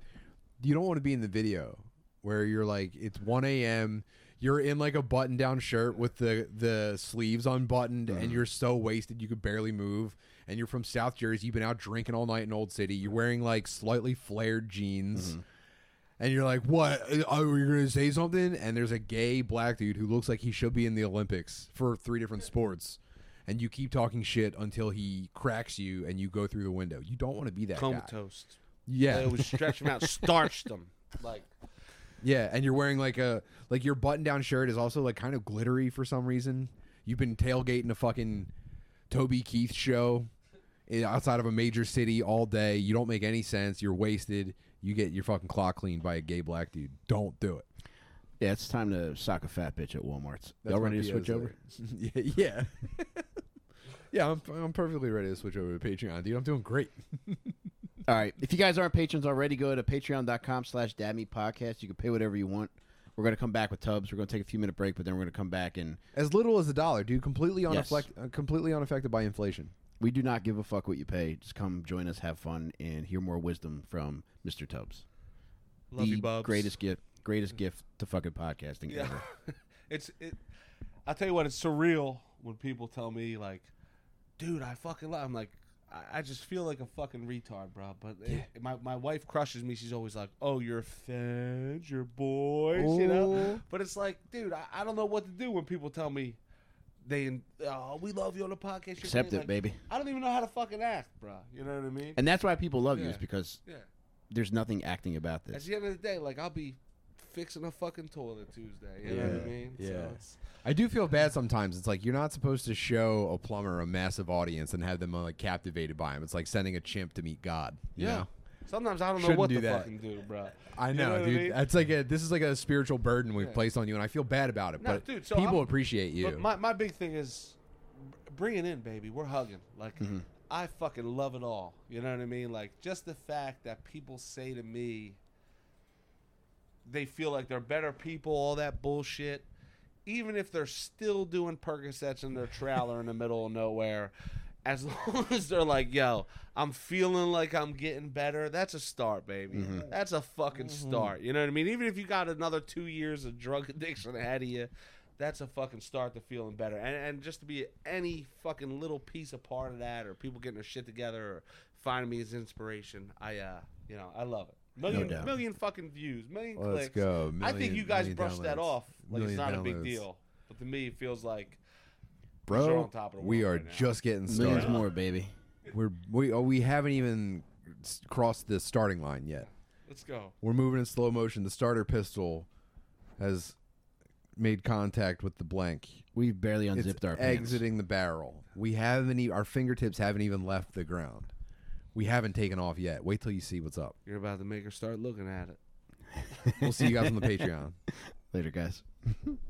You don't want to be in the video where you're like, it's 1 a.m. You're in like a button-down shirt with the the sleeves unbuttoned, and uh-huh. you're so wasted you could barely move. And you're from South Jersey. You've been out drinking all night in Old City. You're wearing like slightly flared jeans. Mm-hmm. And you're like, what? Uh, are you going to say something? And there's a gay black dude who looks like he should be in the Olympics for three different sports. And you keep talking shit until he cracks you and you go through the window. You don't want to be that Coma guy. toast. Yeah. it would stretch them out, starched them. Like, Yeah, and you're wearing like a like your button down shirt is also like kind of glittery for some reason. You've been tailgating a fucking Toby Keith show outside of a major city all day. You don't make any sense. You're wasted. You get your fucking clock cleaned by a gay black dude. Don't do it. Yeah, it's time to sock a fat bitch at Walmart's. That's Y'all ready to switch over? yeah, yeah. yeah, I'm, I'm perfectly ready to switch over to Patreon, dude. I'm doing great. All right. If you guys aren't patrons already, go to patreon.com slash dadmeat podcast. You can pay whatever you want. We're going to come back with Tubbs. We're going to take a few minute break, but then we're going to come back and As little as a dollar, dude. Completely Yes. unaffect, uh, completely unaffected by inflation. we do not give a fuck what you pay. Just come join us, have fun, and hear more wisdom from Mr. Tubbs. Love the you, Bubs. greatest gift, greatest gift to fucking podcasting Yeah. ever. it's it. I tell you what, it's surreal when people tell me like, "Dude, I fucking love." I'm like, I, I just feel like a fucking retard, bro. But it- my my wife crushes me. She's always like, "Oh, you're fans, you're boys," you know. But it's like, dude, I, I don't know what to do when people tell me they, "Oh, we love you on the podcast." You're Accept great." it, Like, baby. I don't even know how to fucking act, bro. You know what I mean? And that's why people love you, Yeah. is because yeah. there's nothing acting about this. At this. the end of the day, like I'll be fixing a fucking toilet Tuesday. You know what I mean? yeah. So it's, I do feel bad sometimes. It's like you're not supposed to show a plumber a massive audience and have them uh, like captivated by him. It's like sending a chimp to meet God. You Yeah. know? Sometimes I don't know Shouldn't what do to that. fucking do, bro. I know, know what I dude. mean? That's like a this is like a spiritual burden we've Yeah. placed on you, and I feel bad about it. No, but dude, so people I'm- appreciate you. But my, my big thing is b- bring it in, baby. We're hugging. Like Mm-hmm. I fucking love it all. You know what I mean? Like just the fact that people say to me they feel like they're better people, all that bullshit. Even if they're still doing Percocets in their trailer in the middle of nowhere, as long as they're like, "Yo, I'm feeling like I'm getting better," that's a start, baby. Mm-hmm. That's a fucking start. You know what I mean? Even if you got another two years of drug addiction ahead of you, that's a fucking start to feeling better. And and just to be any fucking little piece of part of that, or people getting their shit together, or finding me as inspiration, I uh, you know, I love it. Million, doubt. million fucking views, million Let's clicks. go. I think you guys million brushed that off like it's Million not a big deal. But to me, it feels like bro. on top of the we are right just getting started. Millions more, baby. We're we oh, we haven't even crossed the starting line yet. let's go. We're moving in slow motion. The starter pistol has made contact with the blank. We barely It's unzipped our pants. exiting the barrel. We haven't. E- our fingertips haven't even left the ground. We haven't taken off yet. Wait till you see what's up. You're about to make her start looking at it. We'll see you guys on the Patreon. Later, guys.